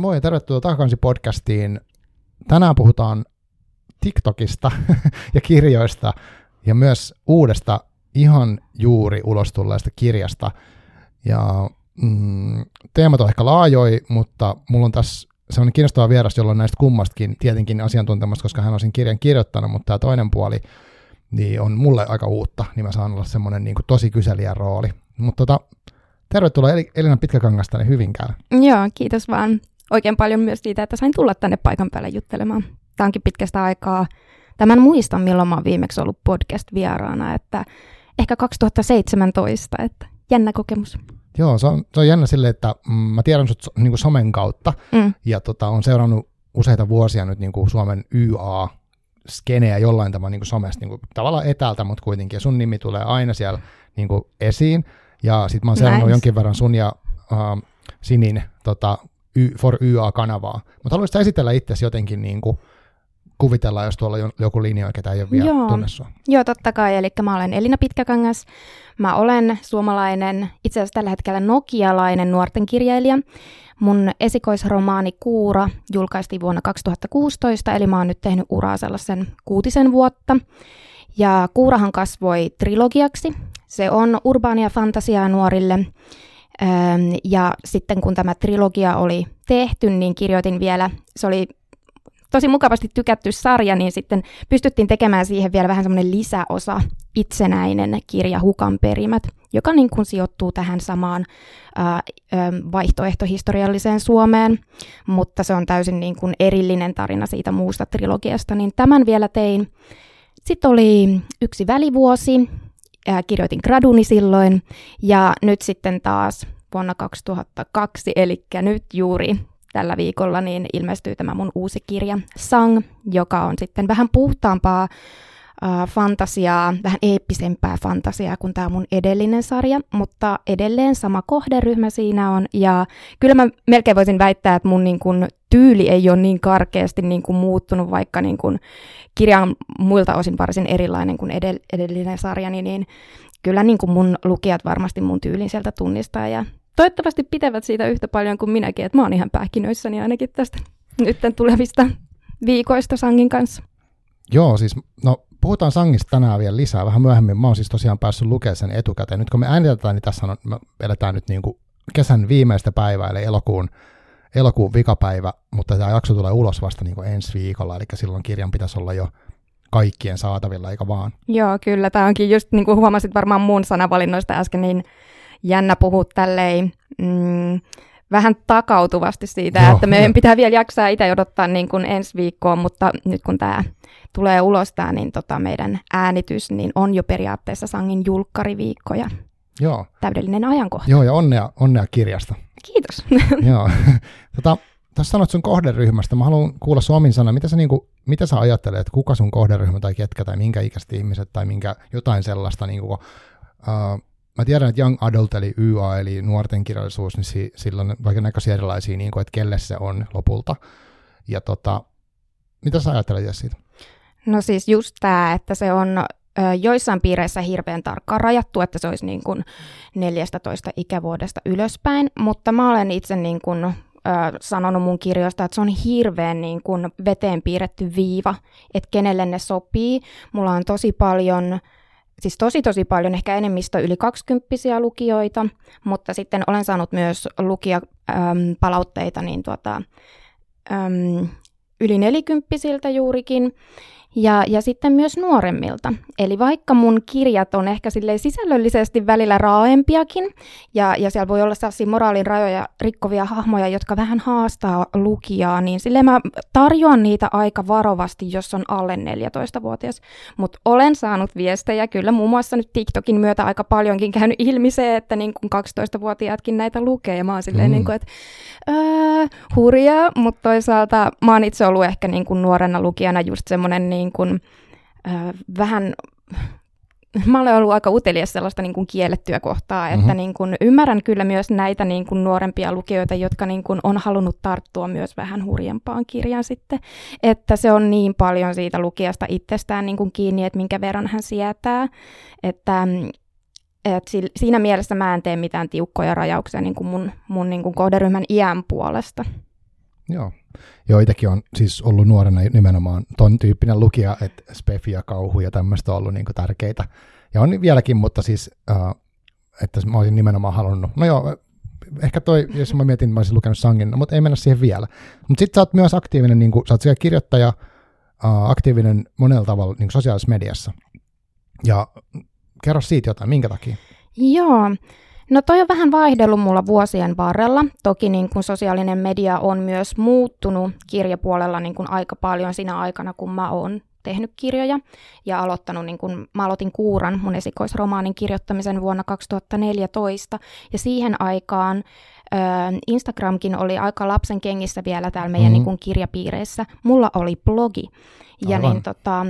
Moi ja tervetuloa takaisin podcastiin. Tänään puhutaan TikTokista ja kirjoista ja myös uudesta ihan juuri ulos tulleesta kirjasta. Ja mm, teemat on ehkä laajoi, mutta mulla on tässä sellainen kiinnostava vieras, jolla on näistä kummastakin tietenkin asiantuntemasta, koska hän on sen kirjan kirjoittanut, mutta tämä toinen puoli niin on mulle aika uutta, niin mä saan olla semmoinen niin tosi kyselijän rooli. Mutta tota, tervetuloa Elina Pitkäkangasta niin Hyvinkäällä. Joo, kiitos vaan oikein paljon myös siitä, että sain tulla tänne paikan päälle juttelemaan. Tämä onkin pitkästä aikaa. Tämän muistan, milloin mä oon viimeksi ollut podcast-vieraana, että ehkä 2017, että jännä kokemus. Joo, se on, se on jännä silleen, että mm, mä tiedän sut niin kuin somen kautta, mm. ja tota, on seurannut useita vuosia nyt niin kuin Suomen YA skeneä jollain tavalla niin kuin somesta, niin kuin, tavallaan etäältä, mutta kuitenkin, ja sun nimi tulee aina siellä niin kuin esiin, ja sitten mä oon seurannut nice. jonkin verran sun ja uh, Sinin tota, y, for YA-kanavaa, mutta haluaisit esitellä itsesi jotenkin niin kuin, kuvitella, jos tuolla on joku linja, ketä ei ole vielä Joo. tunne sua. Joo, totta kai. Eli mä olen Elina Pitkäkangas. Mä olen suomalainen, itse asiassa tällä hetkellä nokialainen nuorten kirjailija. Mun esikoisromaani Kuura julkaistiin vuonna 2016, eli mä oon nyt tehnyt uraa sellaisen kuutisen vuotta. Ja Kuurahan kasvoi trilogiaksi. Se on urbaania fantasiaa nuorille. Ja sitten kun tämä trilogia oli tehty, niin kirjoitin vielä, se oli tosi mukavasti tykätty sarja, niin sitten pystyttiin tekemään siihen vielä vähän semmoinen lisäosa, itsenäinen kirja Hukan perimät, joka niin kuin sijoittuu tähän samaan vaihtoehtohistorialliseen Suomeen, mutta se on täysin niin kuin erillinen tarina siitä muusta trilogiasta, niin tämän vielä tein. Sitten oli yksi välivuosi, ää, kirjoitin graduni silloin, ja nyt sitten taas vuonna 2002, eli nyt juuri tällä viikolla niin ilmestyy tämä mun uusi kirja Sang, joka on sitten vähän puhtaampaa äh, fantasiaa, vähän eeppisempää fantasiaa kuin tämä mun edellinen sarja, mutta edelleen sama kohderyhmä siinä on. Ja kyllä mä melkein voisin väittää, että mun niin kun, tyyli ei ole niin karkeasti niin kun, muuttunut, vaikka niin kun, kirja on muilta osin varsin erilainen kuin edell- edellinen sarjani, niin kyllä niin kun mun lukijat varmasti mun tyylin sieltä tunnistaa ja toivottavasti pitävät siitä yhtä paljon kuin minäkin, että mä oon ihan pähkinöissäni ainakin tästä nyt tulevista viikoista Sangin kanssa. Joo, siis no puhutaan Sangista tänään vielä lisää vähän myöhemmin. Mä oon siis tosiaan päässyt lukemaan sen etukäteen. Nyt kun me äänitetään, niin tässä on, me eletään nyt niin kuin kesän viimeistä päivää, eli elokuun, elokuun vikapäivä, mutta tämä jakso tulee ulos vasta niin kuin ensi viikolla, eli silloin kirjan pitäisi olla jo kaikkien saatavilla, eikä vaan. Joo, kyllä. Tämä onkin just, niin kuin huomasit varmaan mun sanavalinnoista äsken, niin jännä puhua tälleen mm, vähän takautuvasti siitä, Joo, että meidän pitää vielä jaksaa itse odottaa niin kuin ensi viikkoon, mutta nyt kun tämä tulee ulos tämä niin tota meidän äänitys, niin on jo periaatteessa Sangin julkkariviikko ja Joo. täydellinen ajankohta. Joo, ja onnea, onnea kirjasta. Kiitos. Joo. tota, Tuossa sanoit sun kohderyhmästä, mä haluan kuulla sun omin sana. Mitä sä, niinku, mitä sä ajattelet, että kuka sun kohderyhmä tai ketkä tai minkä ikäiset ihmiset tai minkä jotain sellaista, niinku, uh, mä tiedän, että Young Adult eli YA eli nuorten kirjallisuus, niin si, sillä on vaikka näköisiä erilaisia, niin kuin, että kelle se on lopulta. Ja tota, mitä sä ajattelet siitä? No siis just tämä, että se on joissain piireissä hirveän tarkkaan rajattu, että se olisi niin kuin 14 ikävuodesta ylöspäin, mutta mä olen itse niin kuin, sanonut mun kirjoista, että se on hirveän niin kuin veteen piirretty viiva, että kenelle ne sopii. Mulla on tosi paljon siis tosi tosi paljon, ehkä enemmistö yli 20 lukijoita, mutta sitten olen saanut myös lukia äm, palautteita niin tuota, äm, yli nelikymppisiltä juurikin ja, ja sitten myös nuoremmilta. Eli vaikka mun kirjat on ehkä sisällöllisesti välillä raaempiakin, ja, ja siellä voi olla sellaisia moraalin rajoja rikkovia hahmoja, jotka vähän haastaa lukijaa, niin sille mä tarjoan niitä aika varovasti, jos on alle 14-vuotias. Mutta olen saanut viestejä, kyllä muun muassa nyt TikTokin myötä aika paljonkin käynyt ilmi se, että niin kuin 12-vuotiaatkin näitä lukee, ja mä oon silleen, mm. niin kuin, että öö, hurjaa, mutta toisaalta mä oon itse ollut ehkä niin kuin nuorena lukijana just semmoinen niin kuin, äh, vähän mä olen ollut aika utelias sellaista niin kuin kiellettyä kohtaa, että mm-hmm. niin kuin, ymmärrän kyllä myös näitä niin kuin, nuorempia lukijoita, jotka niin kuin, on halunnut tarttua myös vähän hurjempaan kirjaan sitten, että se on niin paljon siitä lukijasta itsestään niin kuin, kiinni, että minkä verran hän sietää, että et siinä mielessä mä en tee mitään tiukkoja rajauksia niin kuin mun, mun niin kuin kohderyhmän iän puolesta. Joo. Joo, itsekin on siis ollut nuorena nimenomaan ton tyyppinen lukija, että spefi ja kauhu ja tämmöistä on ollut niin tärkeitä. Ja on vieläkin, mutta siis, äh, että mä olisin nimenomaan halunnut, no joo, ehkä toi, jos mä mietin, mä olisin lukenut Sangin, no, mutta ei mennä siihen vielä. Mutta sitten sä oot myös aktiivinen, niin kuin, sä oot kirjoittaja, äh, aktiivinen monella tavalla niin sosiaalisessa mediassa. Ja kerro siitä jotain, minkä takia? Joo, No toi on vähän vaihdellut mulla vuosien varrella. Toki niin kun sosiaalinen media on myös muuttunut kirjapuolella niin kun aika paljon siinä aikana, kun mä oon tehnyt kirjoja ja aloittanut, niin kun, mä aloitin Kuuran, mun esikoisromaanin kirjoittamisen vuonna 2014 ja siihen aikaan ö, Instagramkin oli aika lapsen kengissä vielä täällä meidän mm-hmm. niin kun, kirjapiireissä. Mulla oli blogi ja niin, tota,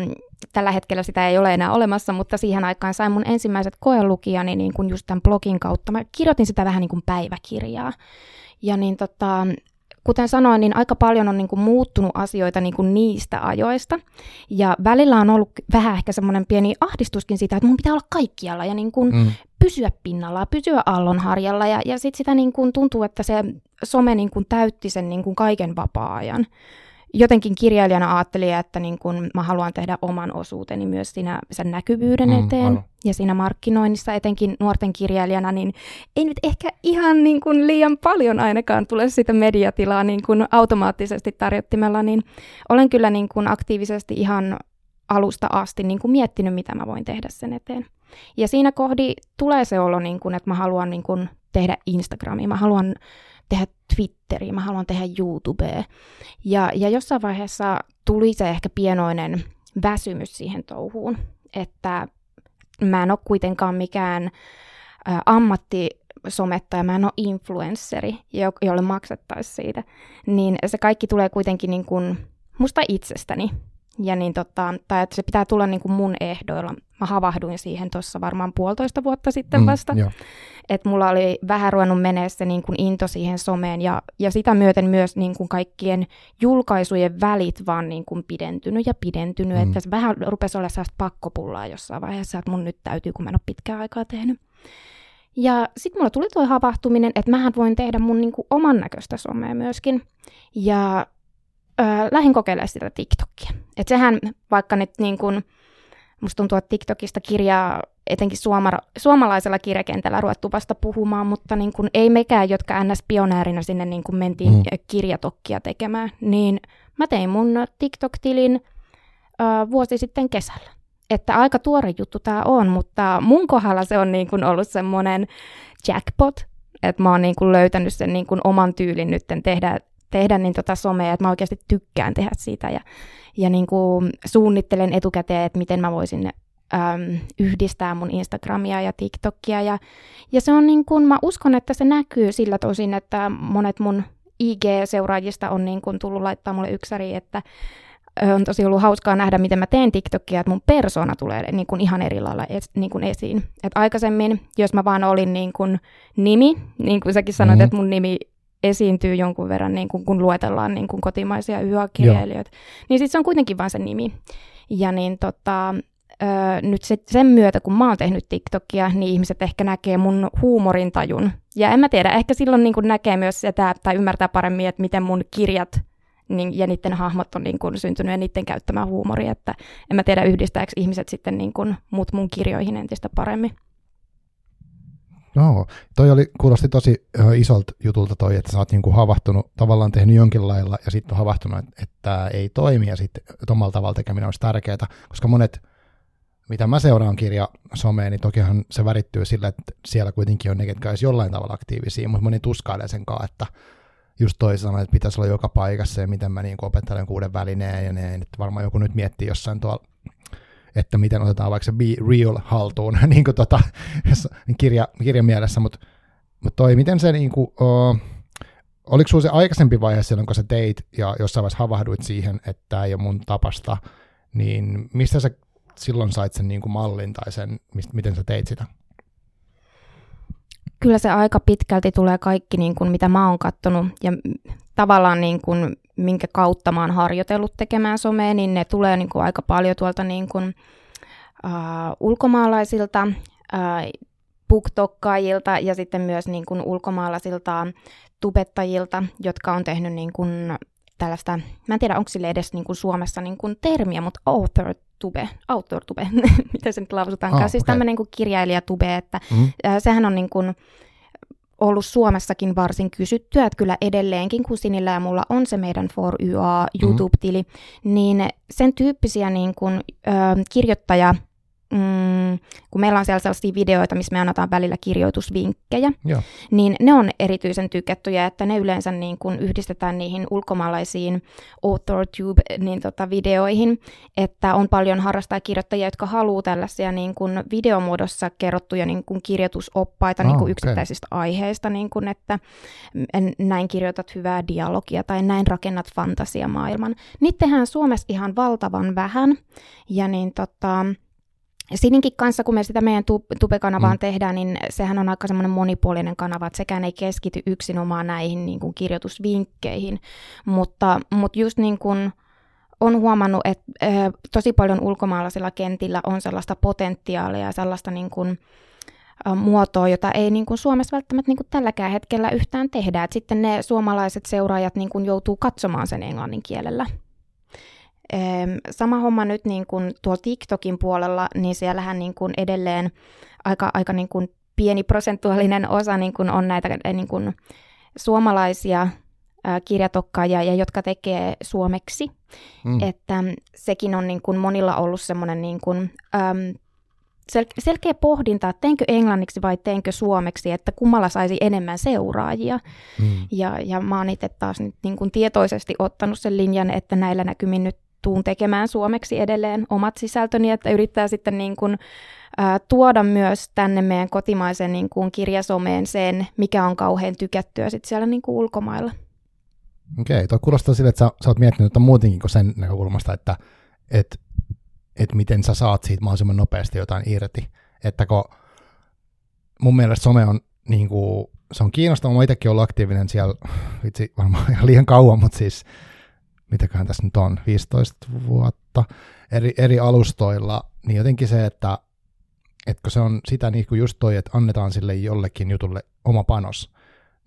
tällä hetkellä sitä ei ole enää olemassa, mutta siihen aikaan sain mun ensimmäiset koelukijani niin kuin just tämän blogin kautta. Mä kirjoitin sitä vähän niin kuin päiväkirjaa. Ja niin tota, kuten sanoin, niin aika paljon on niin kuin muuttunut asioita niin kuin niistä ajoista. Ja välillä on ollut vähän ehkä semmoinen pieni ahdistuskin siitä, että mun pitää olla kaikkialla ja niin kuin mm. pysyä pinnalla, pysyä aallonharjalla. Ja, ja sitten sitä niin kuin tuntuu, että se some niin kuin täytti sen niin kuin kaiken vapaa-ajan jotenkin kirjailijana ajattelin, että niin kun mä haluan tehdä oman osuuteni myös siinä sen näkyvyyden mm, eteen aivan. ja siinä markkinoinnissa, etenkin nuorten kirjailijana, niin ei nyt ehkä ihan niin kuin liian paljon ainakaan tule sitä mediatilaa niin kuin automaattisesti tarjottimella, niin olen kyllä niin kuin aktiivisesti ihan alusta asti niin kuin miettinyt, mitä mä voin tehdä sen eteen. Ja siinä kohdi tulee se olo, niin kuin, että mä haluan niin kuin tehdä Instagramia, mä haluan tehdä Twitteriä, mä haluan tehdä YouTubea. Ja, ja jossain vaiheessa tuli se ehkä pienoinen väsymys siihen touhuun, että mä en ole kuitenkaan mikään ä, ammattisomettaja, mä en ole influensseri, jo, jolle maksettaisiin siitä. Niin se kaikki tulee kuitenkin niin kuin musta itsestäni. Ja niin tota, tai että se pitää tulla niin kuin mun ehdoilla. Mä havahduin siihen tuossa varmaan puolitoista vuotta sitten mm, vasta. Mm, että mulla oli vähän ruvennut menee se niin kuin into siihen someen ja, ja sitä myöten myös niin kuin kaikkien julkaisujen välit vaan niin kuin pidentynyt ja pidentynyt. Mm. Että se vähän rupesi olla sellaista pakkopullaa jossain vaiheessa, että mun nyt täytyy, kun mä en ole pitkään aikaa tehnyt. Ja sitten mulla tuli tuo havahtuminen, että mähän voin tehdä mun niin kuin oman näköistä somea myöskin. Ja äh, lähdin kokeilemaan sitä TikTokia. Että sehän vaikka nyt niin kuin, musta tuntuu, että TikTokista kirjaa etenkin suoma- suomalaisella kirjakentällä ruvettu vasta puhumaan, mutta niin kuin ei mekään, jotka NS-pioneerina sinne niin kuin mentiin mm. kirjatokkia tekemään, niin mä tein mun TikTok-tilin äh, vuosi sitten kesällä. Että aika tuore juttu tämä on, mutta mun kohdalla se on niin kuin ollut semmoinen jackpot, että mä oon niin kuin löytänyt sen niin kuin oman tyylin nyt tehdä, tehdä niin tota somea, että mä oikeasti tykkään tehdä siitä ja, ja niin kuin suunnittelen etukäteen, että miten mä voisin äm, yhdistää mun Instagramia ja TikTokia. Ja, ja se on niin kuin, mä uskon, että se näkyy sillä tosin, että monet mun IG-seuraajista on niin kuin tullut laittaa mulle yksäri, että on tosi ollut hauskaa nähdä, miten mä teen TikTokia, että mun persona tulee niin kuin ihan eri lailla es, niin kuin esiin. Et aikaisemmin, jos mä vaan olin niin kuin nimi, niin kuin säkin sanoit, mm-hmm. että mun nimi esiintyy jonkun verran, niin kuin, kun luetellaan niin kuin kotimaisia YA-kirjailijoita, niin sitten se on kuitenkin vain se nimi. Ja niin tota, nyt se, sen myötä, kun mä oon tehnyt TikTokia, niin ihmiset ehkä näkee mun huumorintajun. Ja en mä tiedä, ehkä silloin niin näkee myös sitä, tai ymmärtää paremmin, että miten mun kirjat niin, ja niiden hahmot on niin kuin syntynyt ja niiden käyttämä huumori, että en mä tiedä yhdistääkö ihmiset sitten niin kuin mut mun kirjoihin entistä paremmin. Joo, toi oli, kuulosti tosi isolta jutulta toi, että sä oot niinku havahtunut, tavallaan tehnyt jonkin lailla ja sitten havahtunut, että, että ei toimi ja sitten omalla tavalla tekeminen olisi tärkeää, koska monet mitä mä seuraan kirja someen, niin tokihan se värittyy sillä, että siellä kuitenkin on ne, ketkä olisi jollain tavalla aktiivisia, mutta moni tuskailee sen kanssa, että just toi sanoi, että pitäisi olla joka paikassa ja miten mä niin opettelen kuuden välineen ja ne, että varmaan joku nyt miettii jossain tuolla, että miten otetaan vaikka se Be Real haltuun niin kuin tota, kirja, kirjan mielessä, mutta mut toi, miten se niin kuin, uh, oliko sulla se aikaisempi vaihe silloin, kun sä teit ja jossain vaiheessa havahduit siihen, että tämä ei ole mun tapasta, niin mistä sä silloin sait sen niin kuin mallin tai sen, mistä, miten sä teit sitä? Kyllä se aika pitkälti tulee kaikki, niin kuin, mitä mä oon kattonut ja tavallaan niin kuin, minkä kautta mä oon harjoitellut tekemään somea, niin ne tulee niin kuin, aika paljon tuolta niin kuin, uh, ulkomaalaisilta uh, booktokkaajilta ja sitten myös niin kuin ulkomaalaisilta tubettajilta, jotka on tehnyt niin kuin tällaista, mä en tiedä onko sille edes niin kuin Suomessa niin kuin termiä, mutta author tube, author tube, miten se nyt lausutaankaan, oh, siis okay. tämmöinen kuin kirjailijatube, että mm. äh, sehän on niin kuin, ollut Suomessakin varsin kysyttyä, että kyllä edelleenkin, kun Sinillä ja mulla on se meidän For YA YouTube-tili, mm. niin sen tyyppisiä niin kuin, ö, kirjoittaja mm, kun meillä on siellä sellaisia videoita, missä me annetaan välillä kirjoitusvinkkejä, Joo. niin ne on erityisen tykättyjä, että ne yleensä niin kun yhdistetään niihin ulkomaalaisiin AuthorTube niin tota, videoihin, että on paljon harrastajakirjoittajia, jotka haluaa tällaisia niin kun videomuodossa kerrottuja niin kun kirjoitusoppaita oh, niin kun yksittäisistä okay. aiheista, niin kun, että näin kirjoitat hyvää dialogia tai näin rakennat fantasiamaailman. Niitä tehdään Suomessa ihan valtavan vähän, ja niin tota, Sininkin kanssa, kun me sitä meidän Tube-kanavaan mm. tehdään, niin sehän on aika semmoinen monipuolinen kanava, että sekään ei keskity yksinomaan näihin niin kuin kirjoitusvinkkeihin, mutta, mutta just niin kuin on huomannut, että äh, tosi paljon ulkomaalaisilla kentillä on sellaista potentiaalia ja sellaista niin kuin, äh, muotoa, jota ei niin kuin Suomessa välttämättä niin kuin tälläkään hetkellä yhtään tehdä. Et sitten ne suomalaiset seuraajat niin kuin joutuu katsomaan sen englannin kielellä. Sama homma nyt niin kuin tuolla TikTokin puolella, niin siellähän niin kuin edelleen aika, aika niin kuin pieni prosentuaalinen osa niin kuin on näitä niin kuin suomalaisia kirjatokkaajia, ja jotka tekee suomeksi. Mm. Että sekin on niin kuin monilla ollut semmoinen niin kuin, äm, sel- selkeä pohdinta, että teenkö englanniksi vai teenkö suomeksi, että kummalla saisi enemmän seuraajia. Mm. Ja, ja mä oon itse taas nyt niin kuin tietoisesti ottanut sen linjan, että näillä näkymin nyt tuun tekemään suomeksi edelleen omat sisältöni, että yrittää sitten niin kuin, ää, tuoda myös tänne meidän kotimaisen niin kuin kirjasomeen sen, mikä on kauhean tykättyä sitten siellä niin kuin ulkomailla. Okei, okay, tuo kuulostaa sille, että sä, sä oot miettinyt että muutenkin kuin sen näkökulmasta, että et, et miten sä saat siitä mahdollisimman nopeasti jotain irti. Että kun mun mielestä some on niin kuin, se on kiinnostava, mä itsekin ollut aktiivinen siellä, vitsi varmaan ihan liian kauan, mutta siis mitäköhän tässä nyt on, 15 vuotta eri, eri alustoilla, niin jotenkin se, että etkö se on sitä niin kuin just toi, että annetaan sille jollekin jutulle oma panos.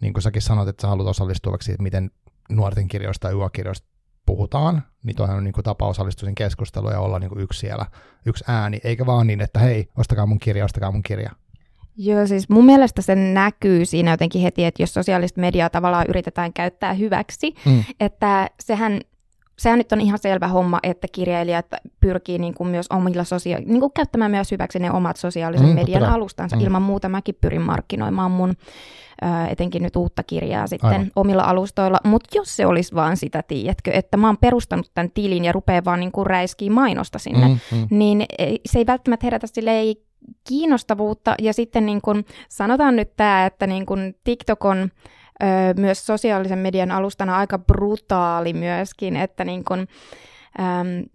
Niin kuin säkin sanoit, että sä haluat osallistua että miten nuorten kirjoista ja yökirjoista puhutaan, niin toihan on niin kuin tapa osallistua sen keskusteluun ja olla niin kuin yksi siellä, yksi ääni, eikä vaan niin, että hei, ostakaa mun kirja, ostakaa mun kirja. Joo, siis mun mielestä se näkyy siinä jotenkin heti, että jos sosiaalista mediaa tavallaan yritetään käyttää hyväksi, mm. että sehän sehän nyt on ihan selvä homma, että kirjailijat pyrkii niin kuin myös omilla sosia- niin kuin käyttämään myös hyväksi ne omat sosiaalisen mm, median totta. alustansa. Mm. Ilman muuta mäkin pyrin markkinoimaan mun etenkin nyt uutta kirjaa sitten Aivan. omilla alustoilla. Mutta jos se olisi vaan sitä, tiedätkö, että mä oon perustanut tämän tilin ja rupeaa vaan niin kuin räiskiä mainosta sinne, mm, mm. niin se ei välttämättä herätä silleen kiinnostavuutta. Ja sitten niin kuin, sanotaan nyt tämä, että niin kuin TikTok on myös sosiaalisen median alustana aika brutaali myöskin, että niin kun, äm,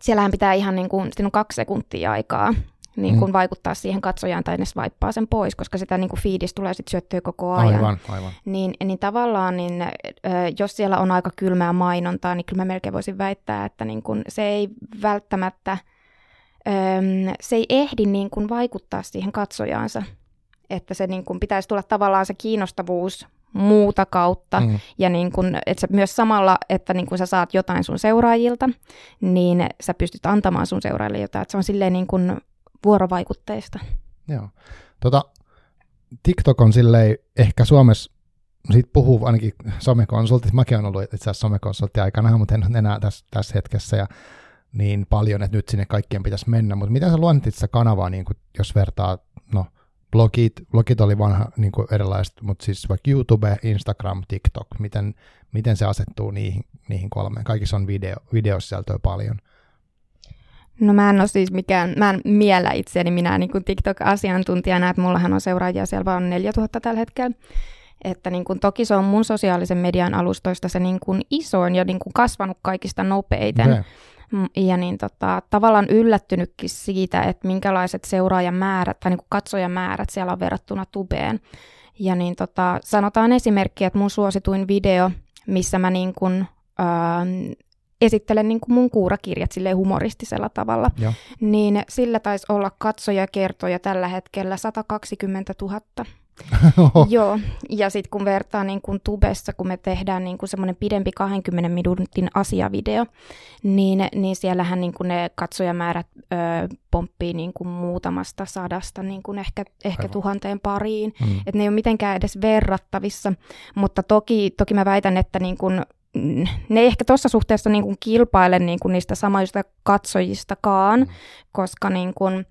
siellähän pitää ihan niin kun, on kaksi sekuntia aikaa niin kun mm. vaikuttaa siihen katsojaan tai ne swipaa sen pois, koska sitä niin fiidistä tulee sitten syöttöä koko ajan. Aivan, aivan. Niin, niin tavallaan, niin, jos siellä on aika kylmää mainontaa, niin kyllä mä melkein voisin väittää, että niin kun se ei välttämättä, se ei ehdi niin kun vaikuttaa siihen katsojaansa. Että se niin kun pitäisi tulla tavallaan se kiinnostavuus muuta kautta. Mm. Ja niin kun, että sä myös samalla, että niin kun sä saat jotain sun seuraajilta, niin sä pystyt antamaan sun seuraajille jotain. Että se on silleen niin kun vuorovaikutteista. Joo. Tota, TikTok on silleen ehkä Suomessa, siitä puhuu ainakin somekonsultit, mäkin olen ollut itse asiassa somekonsultti aikana, mutta en ole enää tässä, tässä hetkessä ja niin paljon, että nyt sinne kaikkien pitäisi mennä, mutta mitä sä luonnehtit sitä kanavaa, niin kun, jos vertaa, no blogit, blogit oli vanha niin kuin erilaiset, mutta siis vaikka YouTube, Instagram, TikTok, miten, miten se asettuu niihin, niihin kolmeen? Kaikissa on video, videosisältöä paljon. No mä en ole siis mikään, mä en miellä itseäni minä niin kuin TikTok-asiantuntijana, että mullahan on seuraajia siellä vaan 4000 tällä hetkellä. Että niin kuin, toki se on mun sosiaalisen median alustoista se niin kuin isoin ja niin kuin kasvanut kaikista nopeiten. Okay. Ja niin tota, tavallaan yllättynytkin siitä, että minkälaiset seuraajamäärät tai niin kuin katsojamäärät siellä on verrattuna tubeen. Ja niin tota, sanotaan esimerkki, että mun suosituin video, missä mä niin kuin, ää, esittelen niin kuin mun kuurakirjat sille humoristisella tavalla, ja. niin sillä taisi olla katsojakertoja tällä hetkellä 120 000. Joo, ja sitten kun vertaa niin kun tubessa, kun me tehdään niin semmoinen pidempi 20 minuutin asiavideo, niin, niin siellähän niin ne katsojamäärät ö, pomppii niin kuin muutamasta sadasta niin kuin ehkä, ehkä tuhanteen pariin. Mm. Että ne ei ole mitenkään edes verrattavissa, mutta toki, toki mä väitän, että niin kuin ne ei ehkä tuossa suhteessa niin kuin kilpaile niin kuin niistä samoista katsojistakaan, mm. koska niin kuin,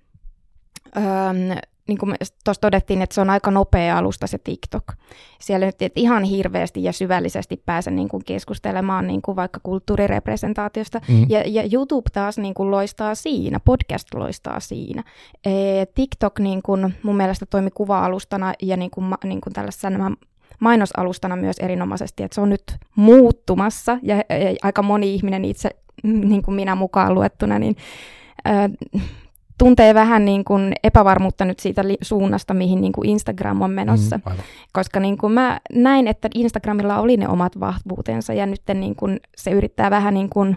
öö, niin kuin tuossa todettiin, että se on aika nopea alusta se TikTok. Siellä nyt et ihan hirveästi ja syvällisesti pääse niin kuin keskustelemaan niin kuin vaikka kulttuurirepresentaatiosta. Mm. Ja, ja YouTube taas niin kuin loistaa siinä, podcast loistaa siinä. E, TikTok niin kuin mun mielestä toimi kuva-alustana ja niin kuin, niin kuin tällaisena mainosalustana myös erinomaisesti, että se on nyt muuttumassa ja, ja aika moni ihminen itse, niin kuin minä mukaan luettuna, niin tuntee vähän niin kuin epävarmuutta nyt siitä li- suunnasta, mihin niin kuin Instagram on menossa. Mm, Koska niin kuin mä näin, että Instagramilla oli ne omat vahvuutensa ja nyt niin kuin se yrittää vähän niin kuin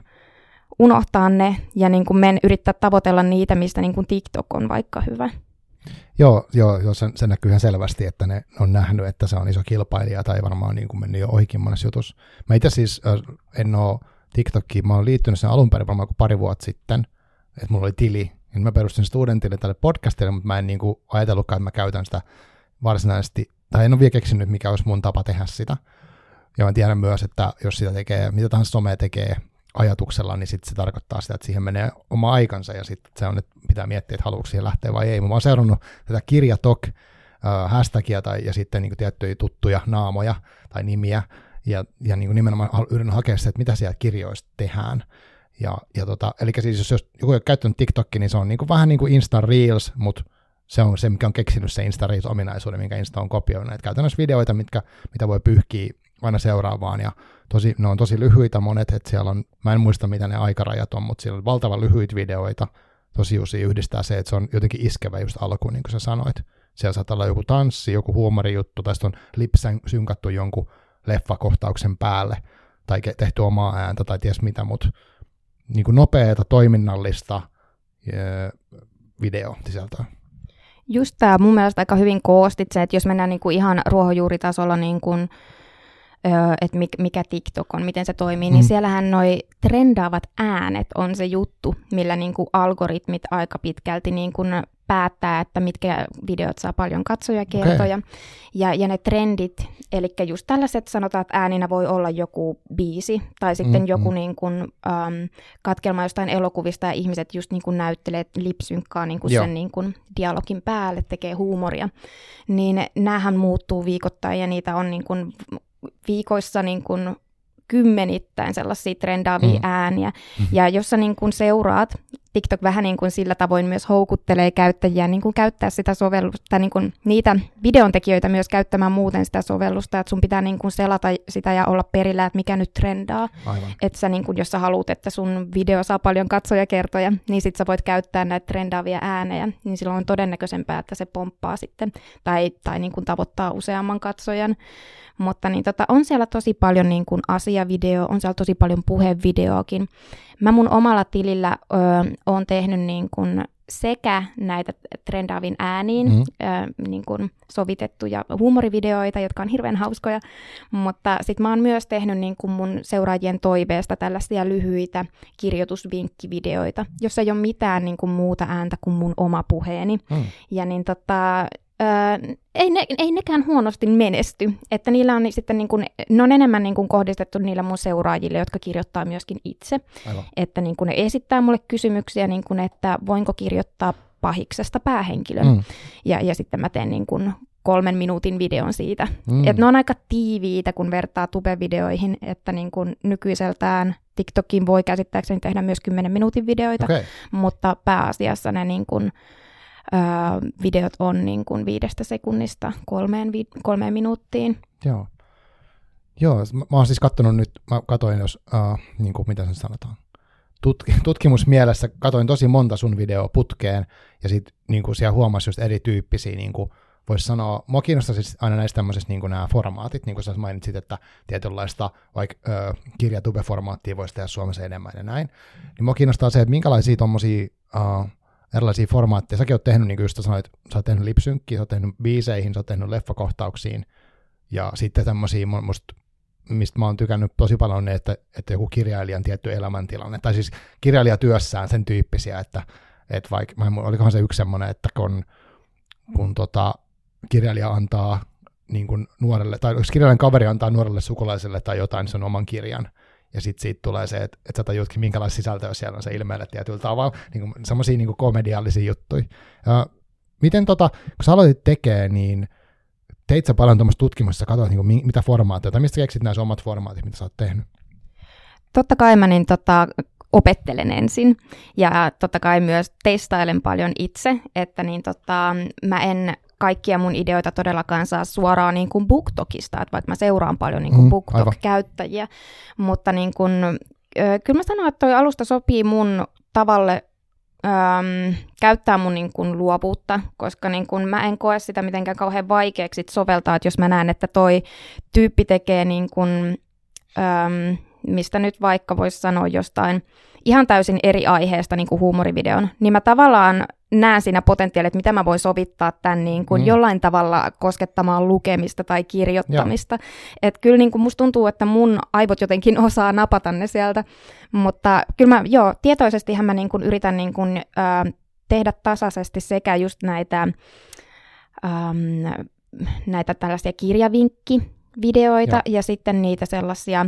unohtaa ne ja niin kuin men yrittää tavoitella niitä, mistä niin kuin TikTok on vaikka hyvä. Joo, joo, joo se, se näkyy ihan selvästi, että ne on nähnyt, että se on iso kilpailija tai varmaan niin kuin mennyt jo ohikin monessa jutussa. Mä itse siis äh, en ole TikTokiin, mä oon liittynyt sen alun perin varmaan pari vuotta sitten, että mulla oli tili, niin mä perustin studentille tälle podcastille, mutta mä en niin kuin ajatellutkaan, että mä käytän sitä varsinaisesti, tai en ole vielä keksinyt, mikä olisi mun tapa tehdä sitä. Ja mä tiedän myös, että jos sitä tekee, mitä tahansa somea tekee ajatuksella, niin sitten se tarkoittaa sitä, että siihen menee oma aikansa ja sitten se on, että pitää miettiä, että haluatko siihen lähteä vai ei. Mä oon seurannut tätä kirjatok äh, hashtagia tai, ja sitten niin kuin tiettyjä tuttuja naamoja tai nimiä ja, ja niin kuin nimenomaan yritän hakea sitä, että mitä siellä kirjoista tehdään. Ja, ja tota, eli siis jos, jos joku ei ole käyttänyt TikTokia, niin se on niin kuin, vähän niin kuin Insta Reels, mutta se on se, mikä on keksinyt se Insta Reels-ominaisuuden, minkä Insta on kopioinut. Että käytännössä videoita, mitkä, mitä voi pyyhkiä aina seuraavaan ja tosi, ne on tosi lyhyitä monet, että siellä on, mä en muista mitä ne aikarajat on, mutta siellä on valtavan lyhyitä videoita, tosi usein yhdistää se, että se on jotenkin iskevä just alkuun, niin kuin sä sanoit. Siellä saattaa olla joku tanssi, joku huumorijuttu, tai sitten on lipsän synkattu jonkun leffakohtauksen päälle, tai tehty omaa ääntä, tai ties mitä, mutta niin kuin nopeata, toiminnallista video sisältöä. Just tämä mun mielestä aika hyvin koostit se, että jos mennään niin kuin ihan ruohonjuuritasolla niin kuin että mikä TikTok on, miten se toimii, niin mm. siellähän noi trendaavat äänet on se juttu, millä niin kuin algoritmit aika pitkälti niin kuin päättää, että mitkä videot saa paljon katsojakertoja. Okay. Ja, ja ne trendit, eli just tällaiset sanotaan, että ääninä voi olla joku biisi tai sitten mm, joku mm. Niin kuin, um, katkelma jostain elokuvista ja ihmiset just niin kuin näyttelee lipsynkkaa niin kuin sen niin kuin dialogin päälle, tekee huumoria. Niin näähän muuttuu viikoittain ja niitä on niin kuin viikoissa niin kuin kymmenittäin sellaisia trendaavia mm. ääniä. Mm-hmm. Ja jos sä niin kuin seuraat, TikTok vähän niin kuin sillä tavoin myös houkuttelee käyttäjiä niin kuin käyttää sitä sovellusta, niin kuin niitä videontekijöitä myös käyttämään muuten sitä sovellusta, että sun pitää niin kuin selata sitä ja olla perillä, että mikä nyt trendaa. Että sä niin kuin, jos sä haluat, että sun video saa paljon katsojakertoja, niin sit sä voit käyttää näitä trendaavia äänejä, niin silloin on todennäköisempää, että se pomppaa sitten tai, tai niin kuin tavoittaa useamman katsojan. Mutta niin tota, on siellä tosi paljon niin kuin asiavideo, on siellä tosi paljon puhevideoakin. Mä mun omalla tilillä ö, oon tehnyt niin kuin sekä näitä trendaavin ääniin mm. ö, niin kuin sovitettuja huumorivideoita, jotka on hirveän hauskoja, mutta sitten mä oon myös tehnyt niin kuin mun seuraajien toiveesta tällaisia lyhyitä kirjoitusvinkkivideoita, jossa ei ole mitään niin kuin muuta ääntä kuin mun oma puheeni. Mm. Ja niin tota, Öö, ei, ne, ei nekään huonosti menesty, että niillä on sitten niin kuin, ne on enemmän niin kuin kohdistettu niillä mun seuraajille, jotka kirjoittaa myöskin itse. Aivan. Että niin kuin ne esittää mulle kysymyksiä, niin kuin, että voinko kirjoittaa pahiksesta päähenkilön. Mm. Ja, ja sitten mä teen niin kuin kolmen minuutin videon siitä. Mm. Et ne on aika tiiviitä, kun vertaa tube-videoihin, että niin kuin nykyiseltään TikTokin voi käsittääkseni tehdä myös 10 minuutin videoita, okay. mutta pääasiassa ne niin kuin, videot on niin kuin viidestä sekunnista kolmeen, vi- kolmeen minuuttiin. Joo. Joo, mä, mä oon siis katsonut nyt, mä katoin jos, uh, niin kuin, mitä sen sanotaan, Tutk- tutkimusmielessä katoin tosi monta sun videoa putkeen, ja sitten niin kuin siellä huomasi just erityyppisiä, niin kuin, voisi sanoa, mua kiinnostaa siis aina näistä tämmöisistä niin nämä formaatit, niin kuin sä mainitsit, että tietynlaista vaikka ö, kirjatube-formaattia voisi tehdä Suomessa enemmän ja näin, niin mua kiinnostaa se, että minkälaisia tuommoisia erilaisia formaatteja. Säkin oot tehnyt, niin kuin just sanoit, sä oot tehnyt lipsynkkiä, sä oot tehnyt biiseihin, sä oot tehnyt leffakohtauksiin, ja sitten tämmöisiä, musta mistä mä oon tykännyt tosi paljon, että, että joku kirjailijan tietty elämäntilanne, tai siis kirjailijatyössään sen tyyppisiä, että, että vaikka, olikohan se yksi semmoinen, että kun, kun tota, kirjailija antaa niin kuin nuorelle, tai jos kirjailijan kaveri antaa nuorelle sukulaiselle tai jotain sen oman kirjan, ja sitten siitä tulee se, että, että sä tajutkin, minkälaista sisältöä siellä on se ilmeelle tietyllä tavalla, niin semmoisia niin komediallisia juttuja. Ja miten tota, kun sä aloitit tekemään, niin teit sä paljon tuommoista tutkimusta, katsoit niin mitä formaatteja, tai mistä keksit nämä omat formaatit, mitä sä oot tehnyt? Totta kai mä niin tota, opettelen ensin ja totta kai myös testailen paljon itse, että niin tota, mä en kaikkia mun ideoita todellakaan saa suoraan niin kuin BookTokista, että vaikka mä seuraan paljon niin kuin mm, BookTok-käyttäjiä, mutta niin kuin, kyllä mä sanon, että toi alusta sopii mun tavalle äm, käyttää mun niin kuin, luovuutta, koska niin kuin, mä en koe sitä mitenkään kauhean vaikeaksi soveltaa, että jos mä näen, että toi tyyppi tekee niin kuin, äm, mistä nyt vaikka voisi sanoa jostain ihan täysin eri aiheesta niin kuin huumorivideon, niin mä tavallaan näen siinä potentiaalia, että miten mä voin sovittaa tämän niin kuin mm. jollain tavalla koskettamaan lukemista tai kirjoittamista. Että kyllä niin kuin musta tuntuu, että mun aivot jotenkin osaa napata ne sieltä, mutta kyllä mä, joo, tietoisestihan mä niin kuin yritän niin kuin, äh, tehdä tasaisesti sekä just näitä, ähm, näitä tällaisia kirjavinkki videoita ja. ja sitten niitä sellaisia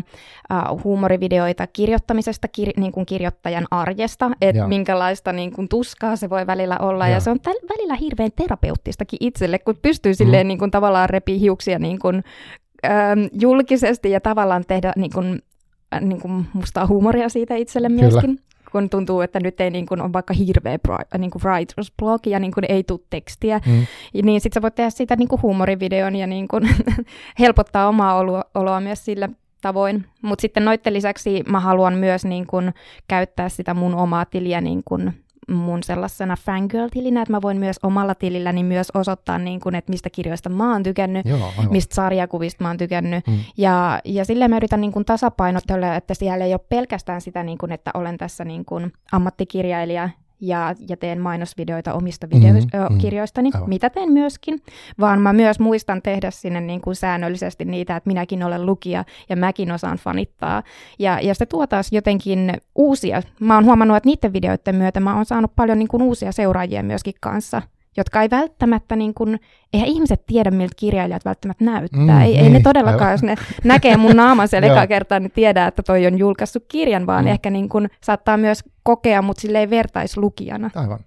uh, huumorivideoita kirjoittamisesta, kir, niin kuin kirjoittajan arjesta, että minkälaista niin kuin, tuskaa se voi välillä olla. Ja, ja se on täl, välillä hirveän terapeuttistakin itselle, kun pystyy mm. silleen niin kuin, tavallaan repii hiuksia niin kuin, ähm, julkisesti ja tavallaan tehdä niin kuin, äh, niin kuin mustaa huumoria siitä itselle myöskin. Kyllä kun tuntuu, että nyt ei niin kuin, ole vaikka hirveä niin kuin writer's blog ja niin kuin, ei tule tekstiä, mm. niin sitten sä voit tehdä siitä niin kuin huumorivideon ja niin kuin, helpottaa omaa oloa, oloa myös sillä tavoin. Mutta sitten noiden lisäksi mä haluan myös niin kun, käyttää sitä mun omaa tiliä niin kun, mun sellaisena fangirl-tilinä, että mä voin myös omalla tililläni myös osoittaa, niin kun, että mistä kirjoista mä oon tykännyt, Joo, mistä sarjakuvista mä oon tykännyt. Mm. Ja, ja silleen mä yritän niin kun, tasapainotella, että siellä ei ole pelkästään sitä, niin kun, että olen tässä niin kun, ammattikirjailija, ja, ja teen mainosvideoita omista videokirjoistani, mm-hmm, mm, mitä teen myöskin, vaan mä myös muistan tehdä sinne niin kuin säännöllisesti niitä, että minäkin olen lukija ja mäkin osaan fanittaa. Ja, ja se tuo taas jotenkin uusia. Mä oon huomannut, että niiden videoiden myötä mä oon saanut paljon niin kuin uusia seuraajia myöskin kanssa jotka ei välttämättä, niin kuin, eihän ihmiset tiedä, miltä kirjailijat välttämättä näyttää. Mm, ei, ei, ei ne todellakaan, aivan. jos ne näkee mun naaman siellä eka kertaa, niin tiedää, että toi on julkaissut kirjan, vaan mm. ehkä niin kuin, saattaa myös kokea, mutta silleen vertaislukijana. Aivan.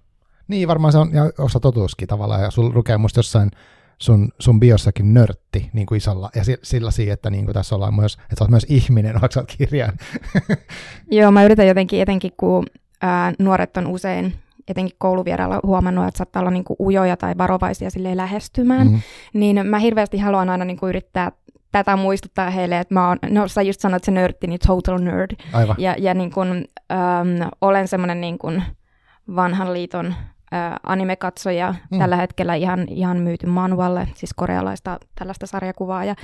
Niin, varmaan se on ja osa totuuskin tavallaan, ja sulla lukee musta jossain sun, sun biossakin nörtti niin kuin isolla, ja sillä siihen, että niin kuin tässä ollaan myös, että oot myös ihminen, vaikka sä. Joo, mä yritän jotenkin, etenkin kun ää, nuoret on usein etenkin kouluvierailla huomannut, että saattaa olla niin kuin ujoja tai varovaisia silleen lähestymään, mm. niin mä hirveästi haluan aina niin kuin yrittää tätä muistuttaa heille, että mä oon, no sä just sanoit se nörtti, niin total nerd. Aivan. Ja, ja niin kun, äm, olen semmoinen niin kun vanhan liiton äh, animekatsoja mm. tällä hetkellä ihan, ihan myyty manualle, siis korealaista tällaista sarjakuvaa, ja,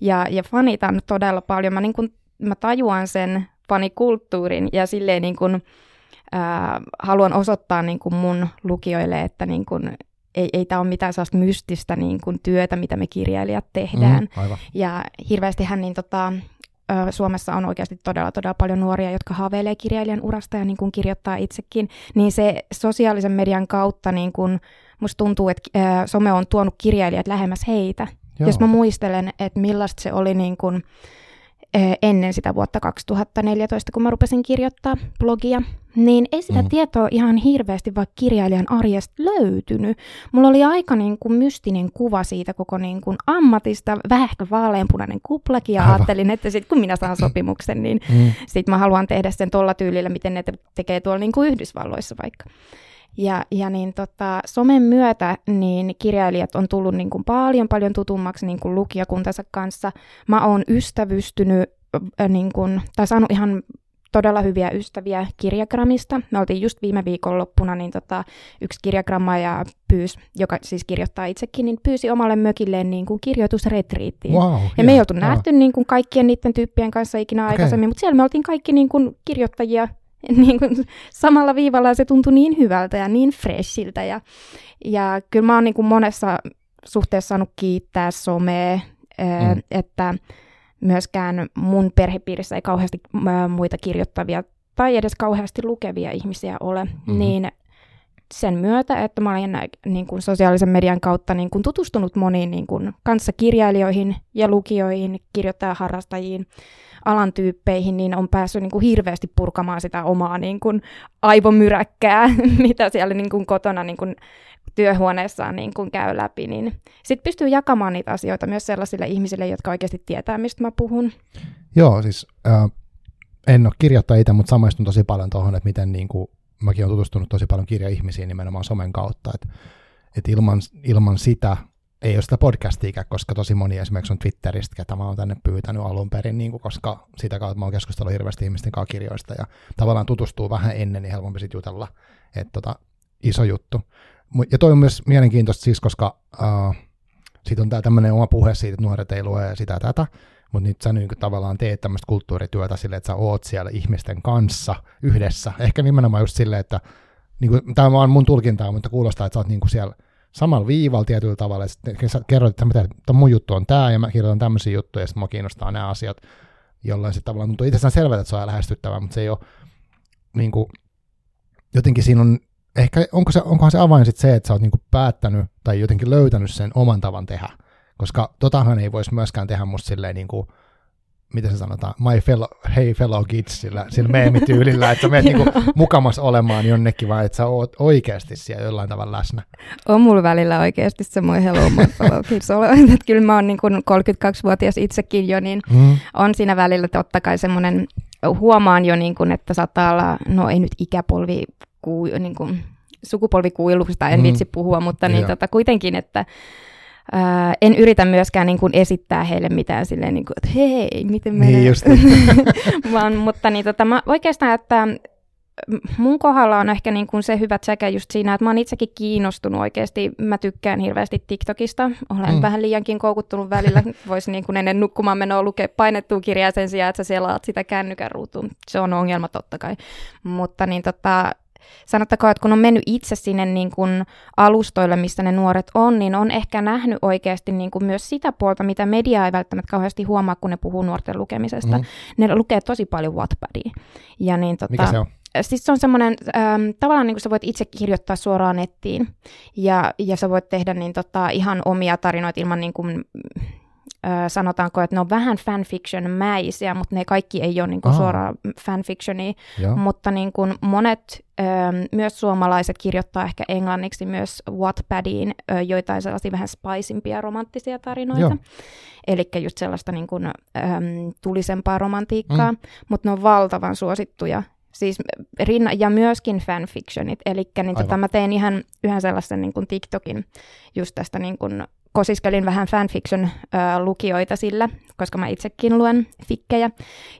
ja, ja fanitan todella paljon. Mä, niin kun, mä tajuan sen fanikulttuurin ja silleen niin kun, ää, haluan osoittaa niin kuin mun lukijoille, että niin kuin, ei, ei tämä ole mitään sellaista mystistä niin kuin työtä, mitä me kirjailijat tehdään. Mm, ja hirveästi hän niin tota, Suomessa on oikeasti todella, todella paljon nuoria, jotka haaveilee kirjailijan urasta ja niin kuin kirjoittaa itsekin, niin se sosiaalisen median kautta niin kuin, musta tuntuu, että some on tuonut kirjailijat lähemmäs heitä. Joo. Jos mä muistelen, että millaista se oli niin kuin, ennen sitä vuotta 2014, kun mä rupesin kirjoittaa blogia, niin ei sitä mm. tietoa ihan hirveästi vaikka kirjailijan arjesta löytynyt. Mulla oli aika niin kuin mystinen kuva siitä koko niin kuin ammatista, vähän ehkä vaaleanpunainen kuplakin, ja Aivan. ajattelin, että sitten kun minä saan sopimuksen, niin mm. sitten mä haluan tehdä sen tuolla tyylillä, miten ne tekee tuolla niin kuin Yhdysvalloissa vaikka. Ja, ja niin tota, somen myötä niin kirjailijat on tullut niin kuin paljon paljon tutummaksi niin kuin lukijakuntansa kanssa. Mä oon ystävystynyt äh, niin kuin, tai saanut ihan todella hyviä ystäviä kirjagramista. Me oltiin just viime viikonloppuna, niin tota, yksi kirjagramma ja pyys, joka siis kirjoittaa itsekin, niin pyysi omalle mökilleen niin kuin kirjoitusretriittiin. Wow, ja me ei oltu nähty niin kuin kaikkien niiden tyyppien kanssa ikinä okay. aikaisemmin, mutta siellä me oltiin kaikki niin kuin kirjoittajia niin kuin samalla viivalla ja se tuntui niin hyvältä ja niin freshiltä. Ja, ja kyllä mä oon niin kuin monessa suhteessa saanut kiittää somea, mm. että myöskään mun perhepiirissä ei kauheasti muita kirjoittavia tai edes kauheasti lukevia ihmisiä ole, mm-hmm. niin sen myötä, että mä olen niin kuin sosiaalisen median kautta niin kuin tutustunut moniin niin kuin kanssakirjailijoihin ja lukijoihin, kirjoittajaharrastajiin, alan tyyppeihin, niin on päässyt niin kuin hirveästi purkamaan sitä omaa niin kuin aivomyräkkää, mitä siellä niin kuin kotona niin kuin työhuoneessaan niin kuin käy läpi, niin sitten pystyy jakamaan niitä asioita myös sellaisille ihmisille, jotka oikeasti tietää, mistä mä puhun. Joo, siis äh, en ole kirjoittaa itse, mutta samaistun tosi paljon tuohon, että miten niin kuin, mäkin olen tutustunut tosi paljon kirjaihmisiin nimenomaan somen kautta, että, että ilman, ilman sitä ei ole sitä podcastia, koska tosi moni esimerkiksi on Twitteristä, ketä mä oon tänne pyytänyt alun perin, niin kuin, koska sitä kautta mä oon keskustellut hirveästi ihmisten kanssa kirjoista ja tavallaan tutustuu vähän ennen, niin helpompi sitten jutella, että tota, iso juttu. Ja toi on myös mielenkiintoista siis, koska uh, siitä on tämä tämmöinen oma puhe siitä, että nuoret ei lue sitä tätä, mutta nyt sä niin tavallaan teet tämmöistä kulttuurityötä sille, että sä oot siellä ihmisten kanssa yhdessä. Ehkä nimenomaan just silleen, että niin kuin, tämä on mun tulkintaa, mutta kuulostaa, että sä oot niin kuin siellä samalla viivalla tietyllä tavalla, että sä kerroit, että, että mun juttu on tämä, ja mä kirjoitan tämmöisiä juttuja, ja sitten mua kiinnostaa nämä asiat, jollain sitten tavallaan tuntuu itsestään selvältä, että se on lähestyttävää, mutta se ei ole niin kuin, jotenkin siinä on ehkä onko se, onkohan se avain sitten se, että sä oot niinku päättänyt tai jotenkin löytänyt sen oman tavan tehdä, koska totahan ei voisi myöskään tehdä musta silleen niinku, miten se sanotaan, my fellow, hey fellow kids, sillä, sillä meemityylillä, että sä menet niinku mukamas olemaan jonnekin, vaan että sä oot oikeasti siellä jollain tavalla läsnä. On mulla välillä oikeasti semmoinen hello my fellow kids että kyllä mä oon niin 32-vuotias itsekin jo, niin mm. on siinä välillä totta kai semmoinen, huomaan jo niin kuin, että saattaa olla, no ei nyt ikäpolvi kuu, niin kuin, sukupolvikuilusta en mm. vitsi puhua, mutta niin, tota, kuitenkin, että ää, en yritä myöskään niin kuin esittää heille mitään silleen, niin kuin, että hei, miten menee. Niin just, Vaan, mutta niin, tota, mä oikeastaan, että mun kohdalla on ehkä niin kuin se hyvä säkä just siinä, että mä oon itsekin kiinnostunut oikeasti. Mä tykkään hirveästi TikTokista. Olen mm. vähän liiankin koukuttunut välillä. Voisi niin kuin ennen nukkumaan menoa lukea painettua kirjaa sen sijaan, että sä selaat sitä kännykän ruutuun. Se on ongelma totta kai. Mutta niin tota, sanottakoon, että kun on mennyt itse sinne niin kuin alustoille, missä ne nuoret on, niin on ehkä nähnyt oikeasti niin kuin myös sitä puolta, mitä media ei välttämättä kauheasti huomaa, kun ne puhuu nuorten lukemisesta. Mm. Ne lukee tosi paljon Wattpadia. Ja niin, tota, Mikä se on? Siis se on semmoinen, ähm, tavallaan niin kuin sä voit itse kirjoittaa suoraan nettiin, ja, ja sä voit tehdä niin tota, ihan omia tarinoita ilman niin kuin, sanotaanko, että ne on vähän fanfiction-mäisiä, mutta ne kaikki ei ole niin kuin suoraan fanfictionia, Joo. mutta niin kuin monet ö, myös suomalaiset kirjoittaa ehkä englanniksi myös Wattpadiin ö, joitain sellaisia vähän spaisimpia romanttisia tarinoita. Eli just sellaista niin kuin, ö, tulisempaa romantiikkaa, mm. mutta ne on valtavan suosittuja. Siis rinna, ja myöskin fanfictionit, eli niin tota, mä tein ihan yhden sellaisen niin kuin TikTokin just tästä niin kuin kosiskelin vähän fanfiction-lukijoita sillä, koska mä itsekin luen fikkejä.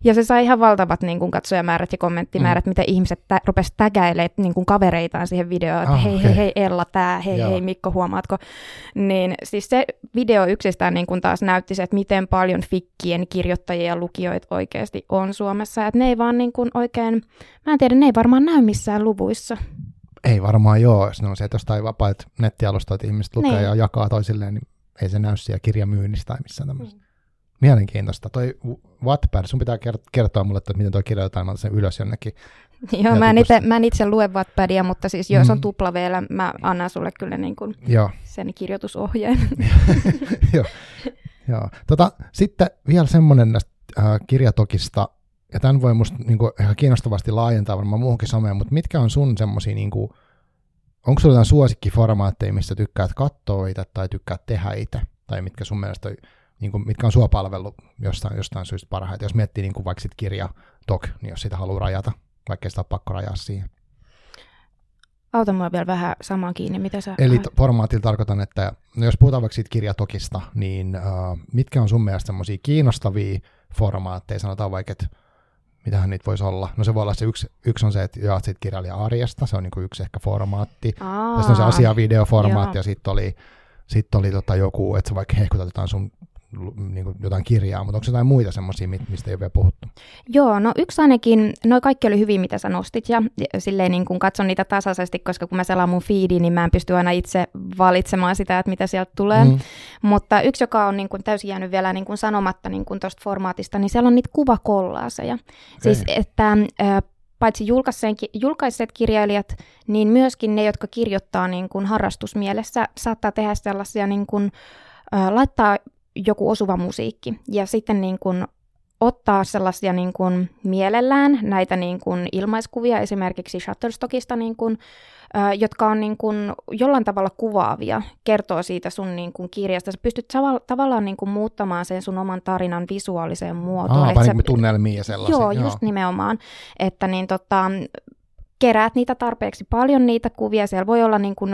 Ja se sai ihan valtavat niin kuin, katsojamäärät ja kommenttimäärät, mm. mitä ihmiset tä- rupesivat tägäilemään niin kuin kavereitaan siihen videoon, että oh, hei, hei, hei Ella, tää, hei, Joo. hei Mikko, huomaatko? Niin siis se video yksistään niin kuin taas näytti se, että miten paljon fikkien kirjoittajia ja lukijoita oikeasti on Suomessa. Että ne ei vaan niin kuin oikein, mä en tiedä, ne ei varmaan näy missään luvuissa. Ei varmaan joo, jos ne on se, että jostain vapaat nettialustoit ihmiset lukee niin. ja jakaa toisilleen, niin ei se näy siellä kirjamyynnissä tai missään tämmöistä. Mm. Mielenkiintoista. Toi Wattpad, sun pitää kertoa mulle, että miten toi kirjoitetaan, mä sen ylös jonnekin. Joo, mä en, itse, mä en itse lue Wattpadia, mutta siis jos on mm. tupla vielä, mä annan sulle kyllä niin kuin Joo. sen kirjoitusohjeen. Joo. Joo. Tota, sitten vielä semmoinen näistä äh, kirjatokista, ja tämän voi musta niin kuin, ihan kiinnostavasti laajentaa varmaan muuhunkin someen, mutta mitkä on sun semmoisia, niin kuin, onko sulla jotain suosikkiformaatteja, mistä tykkäät katsoa itse tai tykkäät tehdä itse, tai mitkä sun mielestä on, niin kuin, mitkä on sua palvelu jostain, jostain syystä parhaita. Jos miettii niin kuin vaikka sit kirja tok, niin jos sitä haluaa rajata, vaikka sitä ole pakko rajaa siihen. Auta mua vielä vähän samaan kiinni, mitä sä... Eli t- formaatilla tarkoitan, että no jos puhutaan vaikka siitä kirjatokista, niin uh, mitkä on sun mielestä semmoisia kiinnostavia formaatteja, sanotaan vaikka, että mitähän niitä voisi olla. No se voi olla se yksi, yksi on se, että jaat siitä kirjailija arjesta, se on niin yksi ehkä formaatti. Aa, on se asiavideoformaatti ja sitten oli, sit oli tota joku, että sä vaikka hehkutat jotain sun niin kuin jotain kirjaa, mutta onko jotain muita semmoisia, mistä ei ole vielä puhuttu? Joo, no yksi ainakin, no kaikki oli hyvin, mitä sä nostit, ja silleen niin kun katson niitä tasaisesti, koska kun mä selaan mun feediin, niin mä en pysty aina itse valitsemaan sitä, että mitä sieltä tulee. Mm. Mutta yksi, joka on niin kuin täysin jäänyt vielä niin kuin sanomatta niin tuosta formaatista, niin siellä on niitä kuvakollaaseja. Okay. Siis, että paitsi julkaiset kirjailijat, niin myöskin ne, jotka kirjoittaa niin kuin harrastusmielessä, saattaa tehdä sellaisia, niin kuin, äh, laittaa joku osuva musiikki ja sitten niin kuin ottaa sellaisia niin kuin mielellään näitä niin kuin ilmaiskuvia esimerkiksi Shutterstockista, niin kuin, äh, jotka on niin kuin jollain tavalla kuvaavia, kertoo siitä sun niin kuin kirjasta. Sä pystyt tav- tavallaan niin kuin muuttamaan sen sun oman tarinan visuaaliseen muotoon. Aa, vähän niin tunnelmia ja sellaisia. Joo, joo, just nimenomaan. Että niin tota, keräät niitä tarpeeksi paljon niitä kuvia. Siellä voi olla niin kuin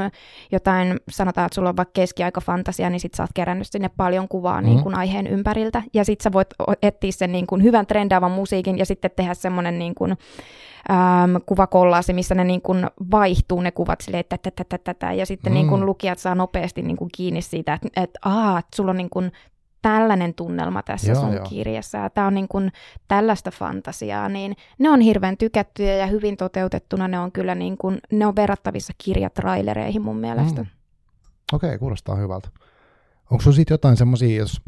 jotain, sanotaan, että sulla on vaikka keskiaikafantasia, niin sit sä oot kerännyt sinne paljon kuvaa mm-hmm. niin kuin aiheen ympäriltä. Ja sit sä voit etsiä sen niin kuin hyvän trendaavan musiikin ja sitten tehdä semmoinen niin kuin, ähm, kuvakollaasi, missä ne niin kuin vaihtuu ne kuvat silleen, että tätä, tätä, ja sitten mm. niin kuin lukijat saa nopeasti niin kuin kiinni siitä, että, että, aa, sulla on niin kuin tällainen tunnelma tässä joo, sun joo. kirjassa, ja tämä on niin kuin tällaista fantasiaa, niin ne on hirveän tykättyjä ja hyvin toteutettuna ne on kyllä niin kuin, ne on verrattavissa kirjatrailereihin mun mielestä. Mm. Okei, okay, kuulostaa hyvältä. Onko sinulla sitten jotain semmoisia, jos,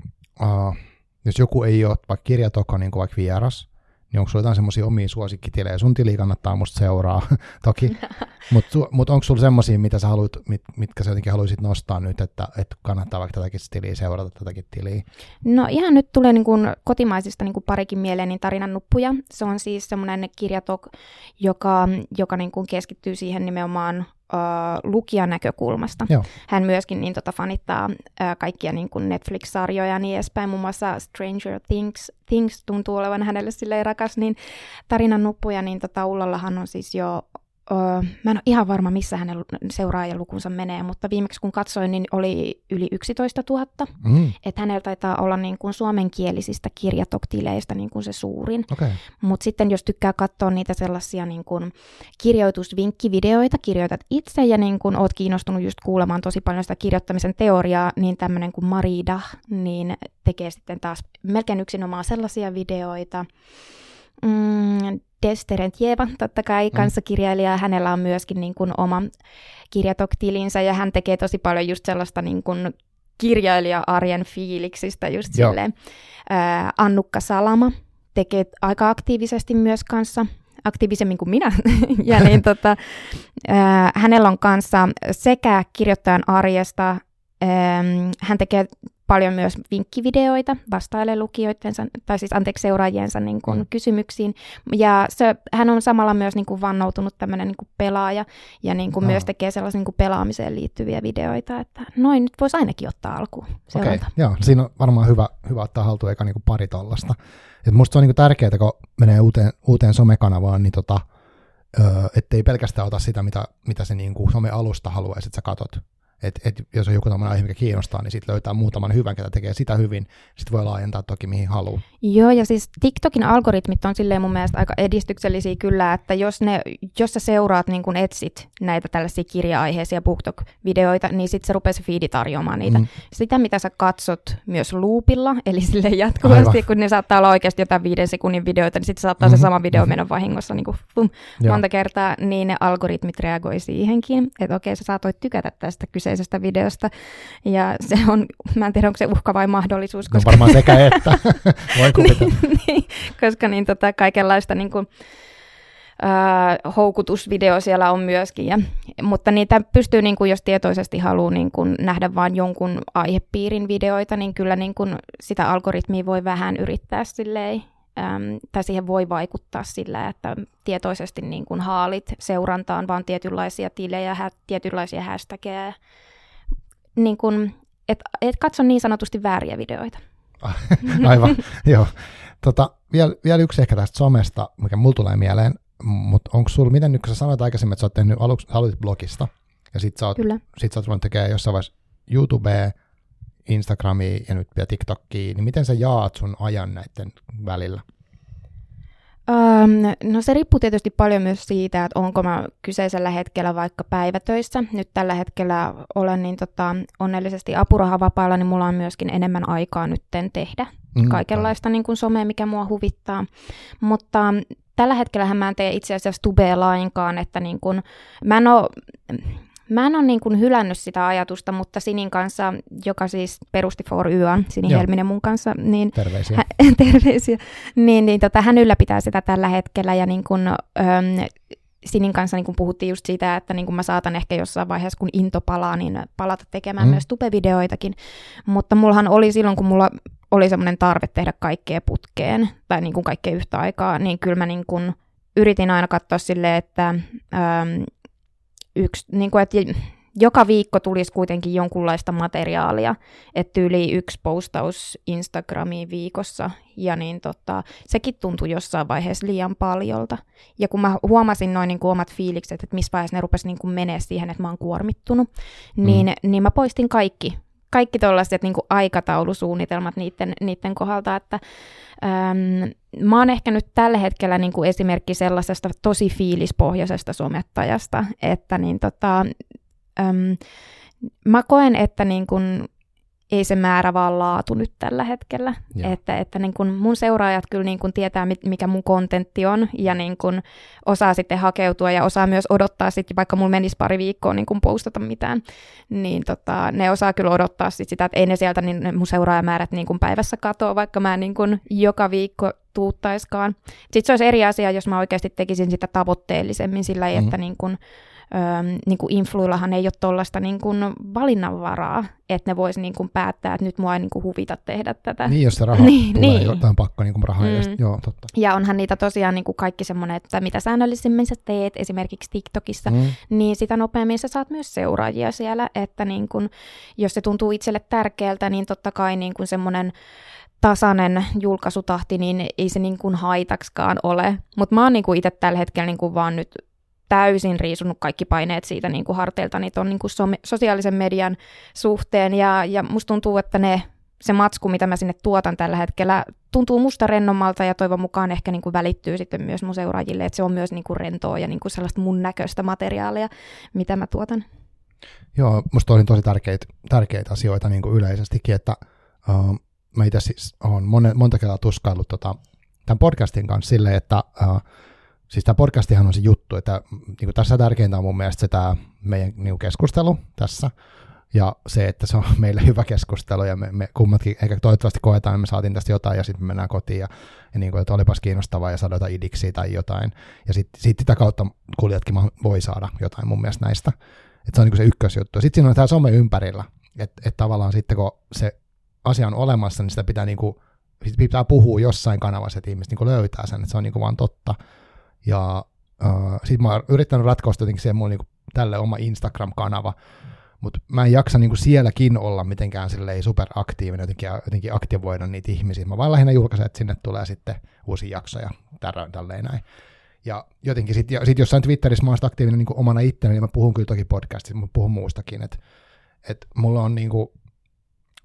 uh, jos joku ei ole vaikka kirjatoko niin kuin vaikka vieras, niin onko sulla jotain semmoisia omia suosikkitilejä? Sun tili kannattaa musta seuraa toki, mutta mut onko sulla semmoisia, mitä mit, mitkä sä jotenkin haluaisit nostaa nyt, että, että kannattaa vaikka tätäkin tiliä seurata, tätäkin tiliä? No ihan nyt tulee niin kuin kotimaisista niin kuin parikin mieleen niin tarinan nuppuja. Se on siis semmoinen kirjatok, joka, joka niin kuin keskittyy siihen nimenomaan uh, lukijan näkökulmasta. Joo. Hän myöskin niin, tota, fanittaa uh, kaikkia niin kuin Netflix-sarjoja ja niin edespäin. Muun muassa Stranger Things, Things tuntuu olevan hänelle silleen rakas, niin tarinan nuppuja, niin tota, Ullallahan on siis jo Öö, mä en ole ihan varma, missä hänen seuraajalukunsa menee, mutta viimeksi kun katsoin, niin oli yli 11 000. Mm. Että hänellä taitaa olla niin kuin suomenkielisistä kirjatoktileistä niin kuin se suurin. Okay. Mutta sitten jos tykkää katsoa niitä sellaisia niin kuin kirjoitusvinkkivideoita, kirjoitat itse ja niin kuin oot kiinnostunut just kuulemaan tosi paljon sitä kirjoittamisen teoriaa, niin tämmöinen kuin Marida, niin tekee sitten taas melkein yksinomaan sellaisia videoita. Mm, Desterentjeva, totta kai mm. kanssakirjailija, hänellä on myöskin niin kuin oma kirjatoktilinsä ja hän tekee tosi paljon just sellaista niin kuin kirjailija-arjen fiiliksistä just Joo. silleen. Ää, Annukka Salama tekee aika aktiivisesti myös kanssa, aktiivisemmin kuin minä. ja niin, tota, ää, hänellä on kanssa sekä kirjoittajan arjesta, ää, hän tekee paljon myös vinkkivideoita, vastailee lukijoidensa, tai siis anteeksi seuraajiensa niin kuin, mm. kysymyksiin. Ja se, hän on samalla myös niin kuin, vannoutunut tämmöinen niin kuin, pelaaja, ja niin kuin, no. myös tekee sellaisia niin kuin, pelaamiseen liittyviä videoita, että noin nyt voisi ainakin ottaa alkuun. Okei, okay, joo, siinä on varmaan hyvä, hyvä ottaa haltuun eikä niin kuin, pari tollasta. Et musta se on niin kuin, tärkeää, kun menee uuteen, uuteen somekanavaan, niin tota, öö, ettei pelkästään ota sitä, mitä, mitä se niin kuin, some-alusta haluaisi, että sä katot, et, et jos on joku tämmöinen aihe, mikä kiinnostaa, niin sitten löytää muutaman hyvän, ketä tekee sitä hyvin. Sitten voi laajentaa toki mihin haluaa. Joo, ja siis TikTokin algoritmit on silleen mun mielestä aika edistyksellisiä kyllä, että jos, ne, jos sä seuraat niin kun etsit näitä tällaisia kirja-aiheisia BookTok-videoita, niin sitten se rupeaa se feedi tarjoamaan niitä. Mm. Sitä, mitä sä katsot myös loopilla, eli sille jatkuvasti, Aivan. kun ne saattaa olla oikeasti jotain viiden sekunnin videoita, niin sitten saattaa mm-hmm. se sama video mennä vahingossa niin kuin, pum, monta kertaa, niin ne algoritmit reagoi siihenkin, että okei, sä saatoit tykätä tästä kyse kyseisestä videosta. Ja se on, mä en tiedä, onko se uhka vai mahdollisuus. No koska... No varmaan sekä että, voi niin, niin, koska niin, tota, kaikenlaista niin kuin, Uh, houkutusvideo siellä on myöskin, ja, mutta niitä pystyy, niin kuin, jos tietoisesti haluaa niin kuin, nähdä vain jonkun aihepiirin videoita, niin kyllä niin kuin, sitä algoritmia voi vähän yrittää silleen, um, tai siihen voi vaikuttaa sillä, että tietoisesti niin kuin, haalit seurantaan vaan tietynlaisia tilejä, hä, tietynlaisia hashtageja, niin kuin, et, et katso niin sanotusti vääriä videoita. Aivan, joo. Tota, vielä, vielä yksi ehkä tästä somesta, mikä mulla tulee mieleen, mutta onko sulla, miten nyt kun sä sanoit aikaisemmin, että sä oot tehnyt aluksi, aloitit blogista, ja sit sä oot, Kyllä. sit sä oot tekemään jossain vaiheessa YouTubea, Instagramia ja nyt vielä TikTokia, niin miten sä jaat sun ajan näiden välillä? Um, no se riippuu tietysti paljon myös siitä, että onko mä kyseisellä hetkellä vaikka päivätöissä. Nyt tällä hetkellä olen niin tota, onnellisesti apurahavapailla, niin mulla on myöskin enemmän aikaa nytten tehdä mm, kaikenlaista niin kuin somea, mikä mua huvittaa. Mutta tällä hetkellä mä en tee itse asiassa tubea lainkaan, että niin kuin, mä en ole, Mä en ole niin kuin hylännyt sitä ajatusta, mutta Sinin kanssa, joka siis perusti For Yön, Sini Joo. Helminen mun kanssa, niin, terveisiä. Hän, terveisiä, niin, niin tota, hän ylläpitää sitä tällä hetkellä ja niin kuin, öm, Sinin kanssa niin kun puhuttiin just siitä, että niin kun mä saatan ehkä jossain vaiheessa, kun into palaa, niin palata tekemään mm. myös tupevideoitakin. Mutta mullahan oli silloin, kun mulla oli semmoinen tarve tehdä kaikkea putkeen, tai niin kuin kaikkea yhtä aikaa, niin kyllä mä niin kun yritin aina katsoa silleen, että öm, yksi, niin kuin, että joka viikko tulisi kuitenkin jonkunlaista materiaalia, että yli yksi postaus Instagramiin viikossa, ja niin tota, sekin tuntui jossain vaiheessa liian paljolta. Ja kun mä huomasin noin niin kuin omat fiilikset, että missä vaiheessa ne rupesi niin kuin menee siihen, että mä oon kuormittunut, niin, mm. niin mä poistin kaikki kaikki tuollaiset niin aikataulusuunnitelmat niiden, niiden kohdalta, että äm, mä oon ehkä nyt tällä hetkellä niin kuin esimerkki sellaisesta tosi fiilispohjaisesta somettajasta, että niin tota, äm, mä koen, että niin kuin ei se määrä vaan laatu nyt tällä hetkellä. Joo. Että, että niin kun mun seuraajat kyllä niin kun tietää, mikä mun kontentti on, ja niin kun osaa sitten hakeutua ja osaa myös odottaa sitten, vaikka mulla menisi pari viikkoa niin kun postata mitään, niin tota, ne osaa kyllä odottaa sit sitä, että ei ne sieltä niin ne mun seuraajamäärät niin kun päivässä katoa, vaikka mä niin kun joka viikko tuuttaiskaan. Sitten se olisi eri asia, jos mä oikeasti tekisin sitä tavoitteellisemmin sillä, mm. että niin kun, öö, niin kuin influillahan ei ole tuollaista niin kuin valinnanvaraa, että ne voisi niin kuin päättää, että nyt mua ei niin kuin huvita tehdä tätä. Niin, jos se raha niin, tulee, niin. jotain pakko niin kuin rahaa mm. edestä. Joo, totta. Ja onhan niitä tosiaan niin kuin kaikki semmoinen, että mitä säännöllisemmin sä teet, esimerkiksi TikTokissa, mm. niin sitä nopeammin sä saat myös seuraajia siellä, että niin kuin, jos se tuntuu itselle tärkeältä, niin totta kai niin kuin semmoinen tasainen julkaisutahti, niin ei se niin kuin haitakskaan ole. Mutta mä oon niin kuin itse tällä hetkellä niin kuin vaan nyt täysin riisunut kaikki paineet siitä niin kuin harteiltani tuon niin kuin sosiaalisen median suhteen, ja, ja musta tuntuu, että ne, se matsku, mitä mä sinne tuotan tällä hetkellä, tuntuu musta rennommalta, ja toivon mukaan ehkä niin kuin välittyy sitten myös mun seuraajille, että se on myös niin kuin rentoa ja niin kuin sellaista mun näköistä materiaalia, mitä mä tuotan. Joo, musta oli tosi tärkeitä, tärkeitä asioita niin kuin yleisestikin, että uh, mä itse siis olen monta kertaa tuskaillut tota, tämän podcastin kanssa silleen, että uh, siis tämä podcastihan on se juttu, että niin kuin tässä tärkeintä on mun mielestä se tämä meidän niin kuin keskustelu tässä, ja se, että se on meille hyvä keskustelu, ja me, me kummatkin ehkä toivottavasti koetaan, että me saatiin tästä jotain, ja sitten me mennään kotiin, ja, ja niin kuin, että olipas kiinnostavaa, ja saada jotain idiksiä tai jotain, ja sitten sit sitä kautta kuulijatkin voi saada jotain mun mielestä näistä, että se on niin kuin se ykkösjuttu. Sitten siinä on tämä some ympärillä, että, että tavallaan sitten kun se asia on olemassa, niin sitä pitää, niin kuin, pitää puhua jossain kanavassa, että ihmiset niin löytää sen, että se on niin kuin vaan totta, ja äh, sitten mä oon yrittänyt ratkoa jotenkin siihen mun niinku, tälle oma Instagram-kanava, mutta mä en jaksa niinku sielläkin olla mitenkään silleen superaktiivinen, jotenkin, jotenkin aktivoida niitä ihmisiä. Mä vaan lähinnä julkaisen, että sinne tulee sitten uusia jaksoja, tälleen näin. Ja jotenkin sitten sit jossain Twitterissä mä oon aktiivinen niin omana ittenäni, niin mä puhun kyllä toki podcastissa, mutta puhun muustakin, että et mulla on niin kuin,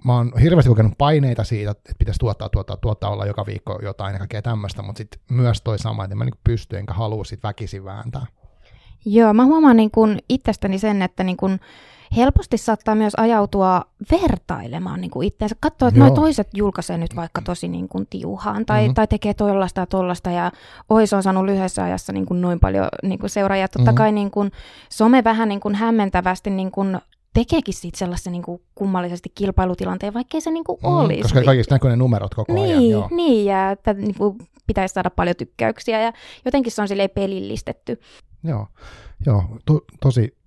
mä oon hirveästi kokenut paineita siitä, että pitäisi tuottaa, tuottaa, tuottaa, olla joka viikko jotain ja kaikkea tämmöistä, mutta sitten myös toi sama, että mä niin pysty enkä halua sit väkisin vääntää. Joo, mä huomaan niin kun itsestäni sen, että niin kun helposti saattaa myös ajautua vertailemaan niin itseensä. Katsoa, että noi toiset julkaisee nyt vaikka tosi niin kuin tiuhaan tai, mm-hmm. tai tekee tollasta ja tollasta ja oi se on saanut lyhyessä ajassa niin kuin noin paljon niin kuin seuraajia. Totta mm-hmm. kai niin kuin, some vähän niin kuin hämmentävästi niin kuin tekeekin siitä sellaisen niin kuin kummallisesti kilpailutilanteen, vaikkei se niin kuin mm, olisi. Koska kaikista näkyy ne numerot koko niin, ajan. Joo. Niin, ja että niin kuin pitäisi saada paljon tykkäyksiä, ja jotenkin se on silleen pelillistetty. Joo, joo to, tosi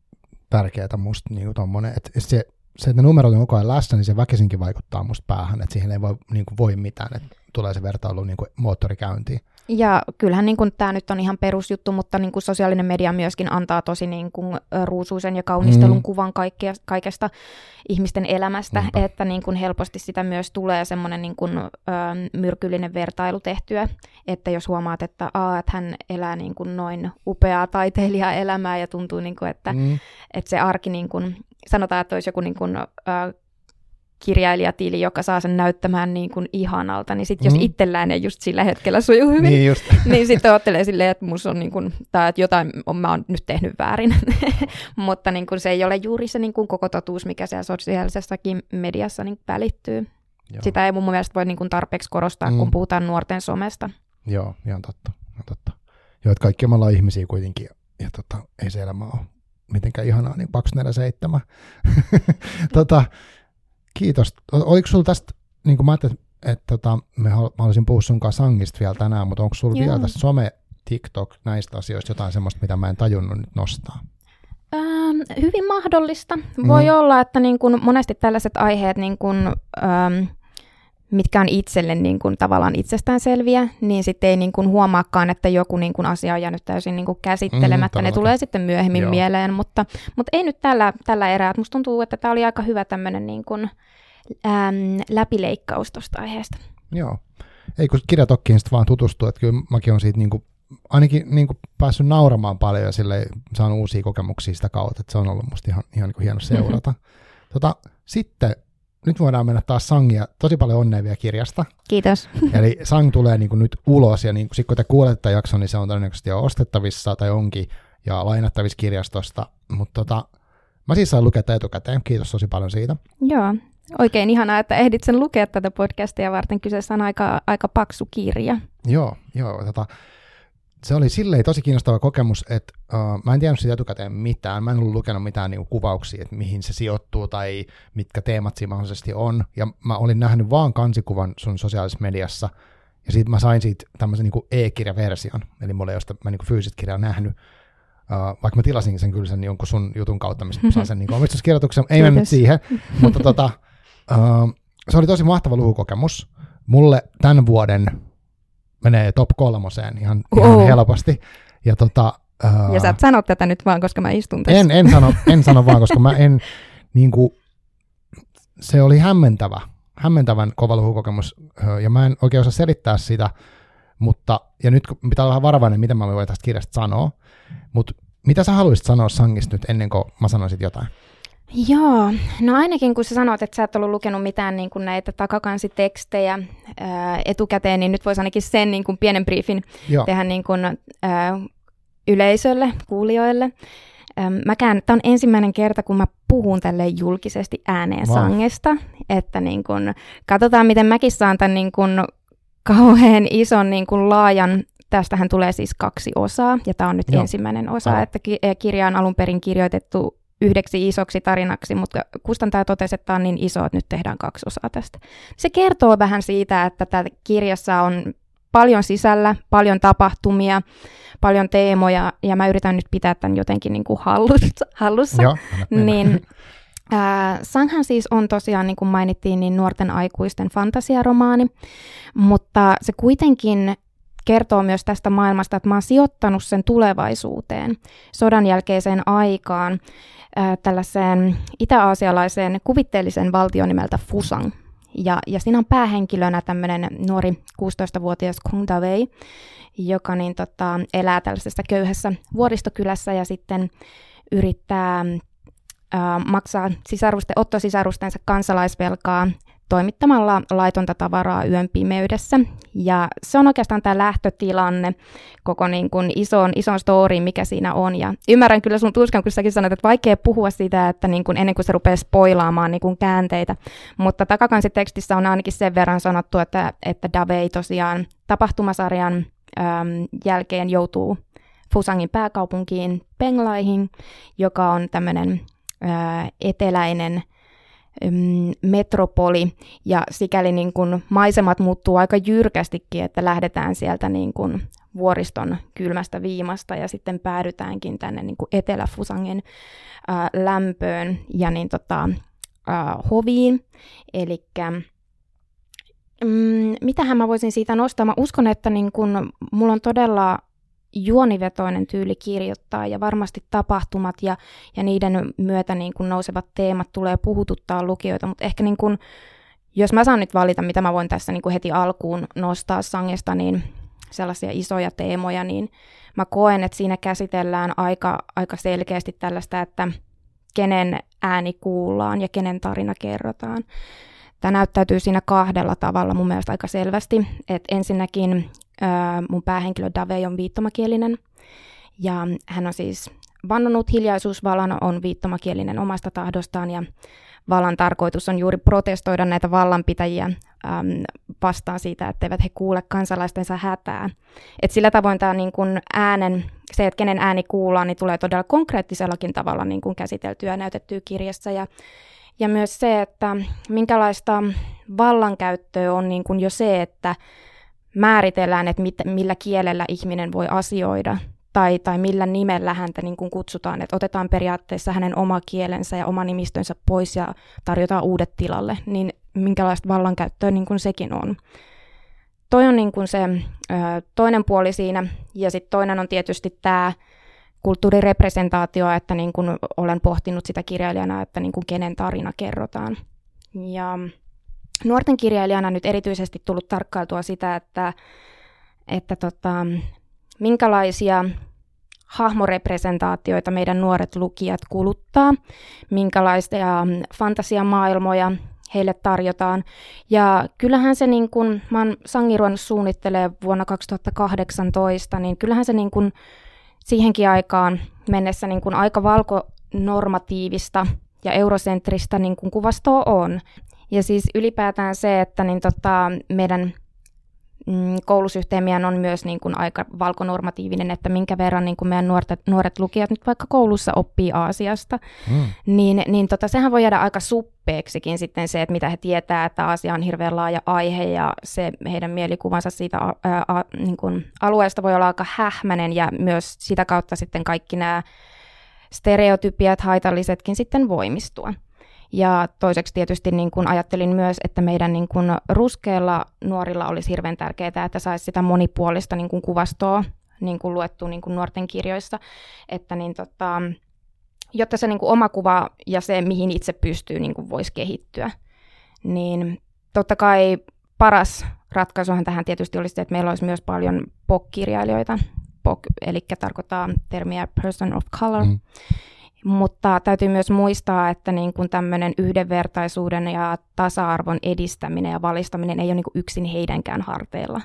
tärkeää musta niin tommonen, että se, se, että ne numerot on koko ajan läsnä, niin se väkisinkin vaikuttaa musta päähän, että siihen ei voi, niin kuin voi mitään, että tulee se vertailu niin kuin moottorikäyntiin. Ja kyllähän niin kuin, tämä nyt on ihan perusjuttu, mutta niin kuin sosiaalinen media myöskin antaa tosi niin kuin, ruusuisen ja kaunistelun mm. kuvan kaikkea, kaikesta ihmisten elämästä, Niinpä. että niin kuin, helposti sitä myös tulee semmoinen niin kuin, ö, myrkyllinen vertailu tehtyä, että jos huomaat, että, aa, että hän elää niin kuin, noin upeaa taiteilijaelämää ja tuntuu, niin kuin, että, mm. että se arki, niin kuin, sanotaan, että olisi joku niin kuin, ö, kirjailijatili, joka saa sen näyttämään niin kuin ihanalta, niin sitten jos Mm. itsellään ei just sillä hetkellä suju hyvin, Niin just. niin sitten ajattelee silleen, että musta on niin kuin, tai että jotain on, mä oon nyt tehnyt väärin. Mutta niin kuin se ei ole juuri se niin kuin koko totuus, mikä siellä sosiaalisessakin mediassa niin välittyy. Joo. Sitä ei mun mielestä voi niin kuin tarpeeksi korostaa, Mm. kun puhutaan nuorten somesta. Joo, ihan totta. Ihan totta. Joo, että kaikki me ollaan ihmisiä kuitenkin, ja, ja tota, ei se elämä ole mitenkään ihanaa, niin 247. tota, kiitos. Oliko sulla tästä, niin kuin mä ajattelin, että tota, me hal- mä haluaisin puhua sun kanssa sangista vielä tänään, mutta onko sulla Joo. vielä tästä some, TikTok, näistä asioista jotain semmoista, mitä mä en tajunnut nyt nostaa? Ähm, hyvin mahdollista. Voi Mm. olla, että niin kuin monesti tällaiset aiheet, niin kuin, ähm, mitkä on itselle niin kuin tavallaan itsestäänselviä, niin sitten ei niin kuin huomaakaan, että joku niin kuin asia on jäänyt täysin niin kuin käsittelemättä. Mm, ne tulee sitten myöhemmin Joo. mieleen, mutta, mutta ei nyt tällä, tällä erää. Musta tuntuu, että tämä oli aika hyvä tämmöinen niin kuin, ähm, läpileikkaus tuosta aiheesta. Joo. Ei kun kirjatokkiin sitten vaan tutustua, että kyllä mäkin on siitä niinku, ainakin niinku päässyt nauramaan paljon ja sille saanut uusia kokemuksia sitä kautta, että se on ollut musta ihan, ihan niinku hieno seurata. tota, sitten nyt voidaan mennä taas Sangia, tosi paljon onnea vielä kirjasta. Kiitos. Eli Sang tulee niinku nyt ulos ja niinku, sit kun te kuulette tämän jakson, niin se on todennäköisesti jo ostettavissa tai onkin ja lainattavissa kirjastosta. Mutta tota, mä siis sain lukea tätä etukäteen, kiitos tosi paljon siitä. Joo, oikein ihanaa, että ehdit sen lukea tätä podcastia varten. Kyseessä on aika, aika paksu kirja. Joo, joo. Tota, se oli silleen tosi kiinnostava kokemus, että uh, mä en tiennyt siitä etukäteen mitään. Mä en ollut lukenut mitään niinku, kuvauksia, että mihin se sijoittuu tai mitkä teemat siinä mahdollisesti on. Ja mä olin nähnyt vaan kansikuvan sun sosiaalisessa mediassa. Ja sitten mä sain siitä tämmöisen niinku e-kirjaversion. Eli mulla ei ole sitä mä niinku fyysistä kirjaa nähnyt. Uh, vaikka mä tilasin sen kyllä sen jonkun sun jutun kautta, mistä mä saan sen niinku omistuskirjoituksen. Ei mennyt siihen. Mutta tota, uh, se oli tosi mahtava lukukokemus. Mulle tämän vuoden menee top kolmoseen ihan, ihan helposti. Ja tota, uh, Ja sä et sano tätä nyt vaan, koska mä istun tässä. en, en, sano, en sano vaan, koska mä en, niin kuin, se oli hämmentävä, hämmentävän kova lukukokemus, ja mä en oikein osaa selittää sitä, mutta, ja nyt pitää olla vähän varovainen, mitä mä voin tästä kirjasta sanoa, mutta mitä sä haluaisit sanoa Sangista nyt ennen kuin mä sanoisin jotain? Joo, no ainakin kun sä sanoit, että sä et ollut lukenut mitään niin kuin näitä takakansitekstejä ää, etukäteen, niin nyt voisi ainakin sen niin kuin pienen briefin Joo, tehdä niin kuin, ää, yleisölle, kuulijoille. Äm, Mäkään, tämä on ensimmäinen kerta, kun mä puhun tälle julkisesti ääneen Wow. sangesta, että niin kun, katsotaan, miten mäkin saan tämän niin kun kauhean ison niin kun laajan, tästähän tulee siis kaksi osaa, ja tämä on nyt Joo. ensimmäinen osa, Aivan. että ki- kirja on alun perin kirjoitettu yhdeksi isoksi tarinaksi, mutta kustantaja totesi, että tämä on niin iso, että nyt tehdään kaksi osaa tästä. Se kertoo vähän siitä, että tämä kirjassa on paljon sisällä, paljon tapahtumia, paljon teemoja, ja mä yritän nyt pitää tämän jotenkin niin kuin hallussa. hallussa. joo. Niin, ää, Sanghan siis on tosiaan, niin kuin mainittiin, niin nuorten aikuisten fantasiaromaani, mutta se kuitenkin kertoo myös tästä maailmasta, että mä oon sijoittanut sen tulevaisuuteen, sodan jälkeiseen aikaan, tällaiseen itä-aasialaiseen kuvitteellisen valtion nimeltä Fusang. Ja, ja siinä on päähenkilönä tämmöinen nuori 16-vuotias Kung Davei, joka niin, tota, elää tällaisessa köyhässä vuoristokylässä ja sitten yrittää ää, maksaa sisarusten, ottosisarustensa kansalaisvelkaa toimittamalla laitonta tavaraa yön pimeydessä. Ja se on oikeastaan tämä lähtötilanne koko niin kuin ison, ison storyin, mikä siinä on. Ja ymmärrän kyllä sun tuskan, kun säkin sanoit, että vaikea puhua siitä, että niin kuin ennen kuin se rupeaa spoilaamaan niin kuin käänteitä. Mutta takakansitekstissä on ainakin sen verran sanottu, että, että Davei tosiaan tapahtumasarjan äm, jälkeen joutuu Fusangin pääkaupunkiin Penglaihin, joka on tämmöinen eteläinen metropoli, ja sikäli niin kun maisemat muuttuu aika jyrkästikin, että lähdetään sieltä niin kun vuoriston kylmästä viimasta ja sitten päädytäänkin tänne niin kuin Etelä-Fusangin ää, lämpöön ja niin tota, ää, hoviin. Eli mm, mitähän mä voisin siitä nostaa? Mä uskon, että niin kun, mulla on todella juonivetoinen tyyli kirjoittaa ja varmasti tapahtumat ja, ja niiden myötä niin kun nousevat teemat tulee puhututtaa lukijoita, mutta ehkä niin kun, jos mä saan nyt valita, mitä mä voin tässä niin kun heti alkuun nostaa sangesta, niin sellaisia isoja teemoja, niin mä koen, että siinä käsitellään aika, aika selkeästi tällaista, että kenen ääni kuullaan ja kenen tarina kerrotaan. Tämä näyttäytyy siinä kahdella tavalla mun mielestä aika selvästi. Et ensinnäkin mun päähenkilö Dave on viittomakielinen ja hän on siis vannonut hiljaisuusvalan, on viittomakielinen omasta tahdostaan ja vallan tarkoitus on juuri protestoida näitä vallanpitäjiä äm, vastaan siitä, etteivät he kuule kansalaistensa hätää. Et sillä tavoin tämä niin kun äänen, se, että kenen ääni kuullaan, niin tulee todella konkreettisellakin tavalla niin kun käsiteltyä ja näytettyä kirjassa. Ja, ja myös se, että minkälaista vallankäyttöä on niin kun jo se, että määritellään, että mit, millä kielellä ihminen voi asioida – tai, tai millä nimellä häntä niin kuin kutsutaan, että otetaan periaatteessa hänen oma kielensä ja oma nimistönsä pois ja tarjotaan uudet tilalle, niin minkälaista vallankäyttöä niin kuin sekin on. Toi on niin kuin se ö, toinen puoli siinä, ja sitten toinen on tietysti tämä kulttuurirepresentaatio, että niin kuin olen pohtinut sitä kirjailijana, että niin kuin kenen tarina kerrotaan. Ja nuorten kirjailijana nyt erityisesti tullut tarkkailtua sitä, että, että tota, minkälaisia hahmorepresentaatioita meidän nuoret lukijat kuluttaa, minkälaisia fantasiamaailmoja heille tarjotaan. Ja kyllähän se, niin kun mä oon Sangiruon suunnittelee vuonna 2018, niin kyllähän se niin kun siihenkin aikaan mennessä niin kun aika valkonormatiivista ja eurosentristä niin kun kuvastoa on. Ja siis ylipäätään se, että niin tota, meidän mm, koulusysteemiä on myös niin kuin aika valkonormatiivinen, että minkä verran niin kuin meidän nuoret, nuoret lukijat nyt vaikka koulussa oppii Aasiasta, mm. niin, niin tota, sehän voi jäädä aika suppeeksikin sitten se, että mitä he tietää, että Aasia on hirveän laaja aihe ja se heidän mielikuvansa siitä ää, ää, niin kuin alueesta voi olla aika hähmäinen ja myös sitä kautta sitten kaikki nämä stereotypiat, haitallisetkin sitten voimistua. Ja toiseksi tietysti niin kuin ajattelin myös, että meidän niin kuin ruskeilla nuorilla olisi hirveän tärkeää, että saisi sitä monipuolista niin kuin kuvastoa niin kuin luettu niin kuin nuorten kirjoissa, että niin tota, jotta se niin kuin oma kuva ja se, mihin itse pystyy, niin kuin voisi kehittyä. Niin totta kai paras ratkaisuhan tähän tietysti olisi, että meillä olisi myös paljon POC-kirjailijoita, POC, eli tarkoittaa termiä person of color, mm. Mutta täytyy myös muistaa, että niin kuin tämmöinen yhdenvertaisuuden ja tasa-arvon edistäminen ja valistaminen ei ole niin kuin yksin heidänkään harteilla.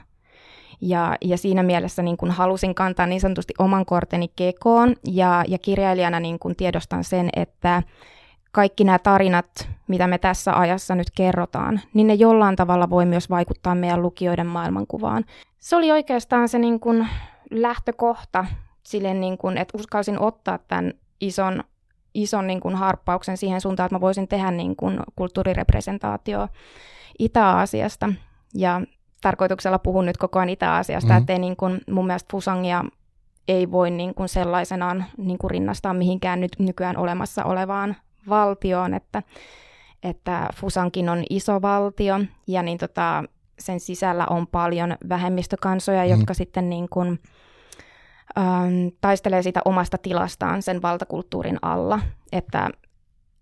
Ja, ja siinä mielessä niin kuin halusin kantaa niin sanotusti oman korteni kekoon ja, ja kirjailijana niin kuin tiedostan sen, että kaikki nämä tarinat, mitä me tässä ajassa nyt kerrotaan, niin ne jollain tavalla voi myös vaikuttaa meidän lukijoiden maailmankuvaan. Se oli oikeastaan se niin kuin lähtökohta niin kuin, että uskalsin ottaa tämän ison, ison niin kuin harppauksen siihen suuntaan, että mä voisin tehdä niin kuin kulttuurirepresentaatio Itä-Aasiasta. Ja tarkoituksella puhun nyt koko ajan Itä-Aasiasta, mm. ettei niin kuin, mun mielestä Fusangia ei voi niin kuin sellaisenaan niin kuin rinnastaa mihinkään nyt nykyään olemassa olevaan valtioon, että, että Fusankin on iso valtio ja niin tota, sen sisällä on paljon vähemmistökansoja, mm. jotka sitten niin kuin, ähm, taistelee siitä omasta tilastaan sen valtakulttuurin alla, että,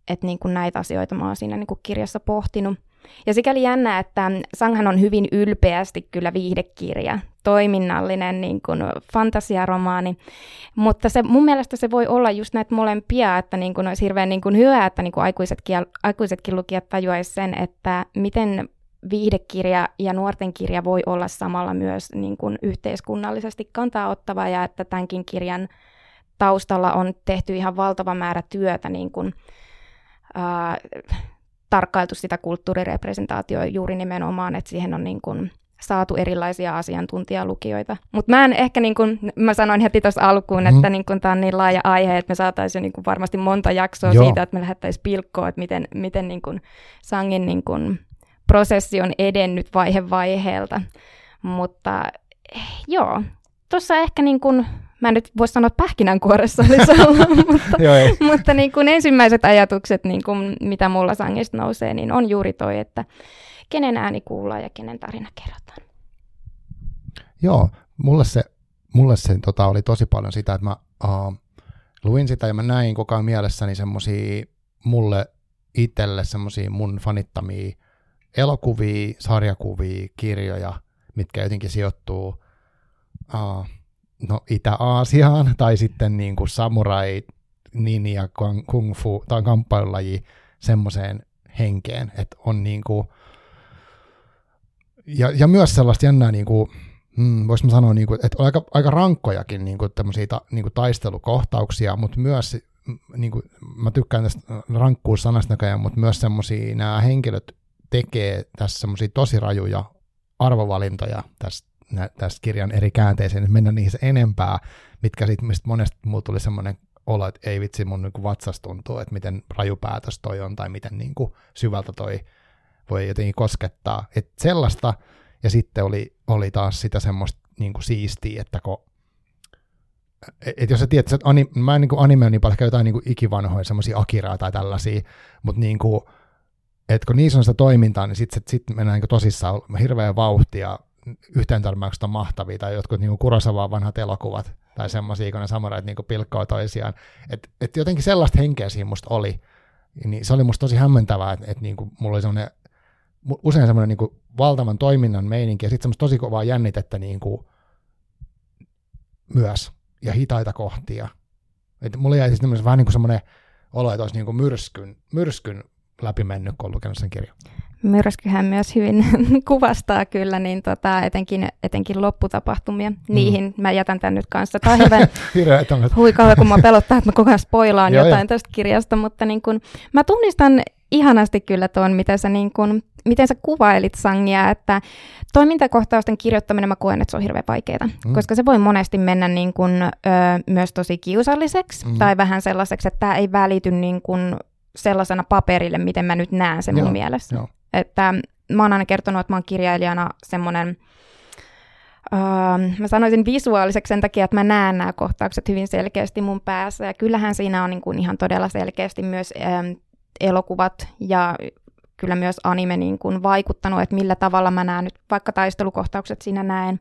että niin kuin näitä asioita mä oon siinä niin kuin kirjassa pohtinut. Ja sikäli jännä, että Sanghan on hyvin ylpeästi kyllä viihdekirja, toiminnallinen niin kuin fantasiaromaani, mutta se, mun mielestä se voi olla just näitä molempia, että niin kuin olisi hirveän niin kuin hyvä, että niin kuin aikuisetkin, aikuisetkin lukijat tajuaisivat sen, että miten viihdekirja ja nuorten kirja voi olla samalla myös niin kuin yhteiskunnallisesti kantaa ottava ja että tämänkin kirjan taustalla on tehty ihan valtava määrä työtä niin kuin, ää, tarkkailtu sitä kulttuurirepresentaatioa juuri nimenomaan, että siihen on niin kuin, saatu erilaisia asiantuntijalukijoita. Mutta mä en ehkä, niin kuin, mä sanoin heti tuossa alkuun, että mm. niin tämä on niin laaja aihe, että me saataisiin niin kuin varmasti monta jaksoa Joo. siitä, että me lähdettäisiin pilkkoon, että miten, miten niin kuin Sangin niin kuin, prosessi on edennyt vaihe vaiheelta. Mutta joo, tuossa ehkä niin kuin, mä en nyt voi sanoa pähkinänkuoressa olisi olla, mutta, joo, mutta niin kuin ensimmäiset ajatukset, niin kuin, mitä mulla sangista nousee, niin on juuri toi, että kenen ääni kuullaan ja kenen tarina kerrotaan. Joo, mulle se, mulle se tota, oli tosi paljon sitä, että mä uh, luin sitä ja mä näin koko ajan mielessäni semmosia mulle itselle semmosia mun fanittamia elokuvia, sarjakuvia, kirjoja, mitkä jotenkin sijoittuu uh, no, Itä-Aasiaan tai sitten niin kuin samurai ninja, kung fu tai kamppailulaji semmoiseen henkeen, että on niin kuin, ja, ja myös sellaista jännää, niin kuin, mm, voisi sanoa, niin kuin, että on aika, aika rankkojakin niin kuin, ta, niin kuin taistelukohtauksia, mutta myös, niin kuin, mä tykkään tästä rankkuussanasta näköjään, mutta myös semmoisia, nämä henkilöt tekee tässä semmoisia tosi rajuja arvovalintoja tässä, tässä kirjan eri käänteisiin, että mennä niihin enempää, mitkä sitten, mistä monesti mulla tuli semmoinen olo, että ei vitsi, mun niin vatsas tuntuu, että miten raju päätös toi on, tai miten niin kuin syvältä toi voi jotenkin koskettaa. Että sellaista, ja sitten oli, oli taas sitä semmoista niin kuin siistiä, että kun et jos sä tiedät, että anim, mä en niin anime on niin paljon jotain niin ikivanhoja semmoisia Akiraa tai tällaisia, mutta niin kuin, että kun niissä on sitä toimintaa, niin sitten sit mennään niin tosissaan hirveä vauhtia, yhteen on mahtavia, tai jotkut niin Kurosavaa vanhat elokuvat, tai semmoisia, kun ne samurait niin pilkkoa toisiaan. Että et jotenkin sellaista henkeä siinä musta oli. Niin se oli musta tosi hämmentävää, että et niin mulla oli semmoinen, usein semmoinen niin valtavan toiminnan meininki, ja sitten semmoista tosi kovaa jännitettä niin kuin myös, ja hitaita kohtia. Et mulla jäi siis vähän niin kuin semmoinen olo, että olisi niin kuin myrskyn, myrskyn läpi mennyt, kun on lukenut sen kirjan. Myrskyhän myös hyvin kuvastaa kyllä niin tota, etenkin, etenkin lopputapahtumia. Mm. Niihin mä jätän tämän nyt kanssa. Tämä on hirveän huikauja, kun mä pelottaa, että mä koko ajan spoilaan jotain jo. tästä kirjasta, mutta niin kun, mä tunnistan ihanasti kyllä tuon, miten sä, niin kun, miten sä kuvailit Sangia, että toimintakohtausten kirjoittaminen mä koen, että se on hirveän vaikeaa, mm. koska se voi monesti mennä niin kun, ö, myös tosi kiusalliseksi mm. tai vähän sellaiseksi, että tämä ei välity niin kun, sellaisena paperille, miten mä nyt näen sen Joo, mun mielessä. Jo. Että mä oon aina kertonut, että mä oon kirjailijana semmoinen, Uh, mä sanoisin visuaaliseksi sen takia, että mä näen nämä kohtaukset hyvin selkeästi mun päässä. Ja kyllähän siinä on niin kuin ihan todella selkeästi myös um, elokuvat ja kyllä myös anime niin kuin vaikuttanut, että millä tavalla mä näen nyt vaikka taistelukohtaukset siinä näen.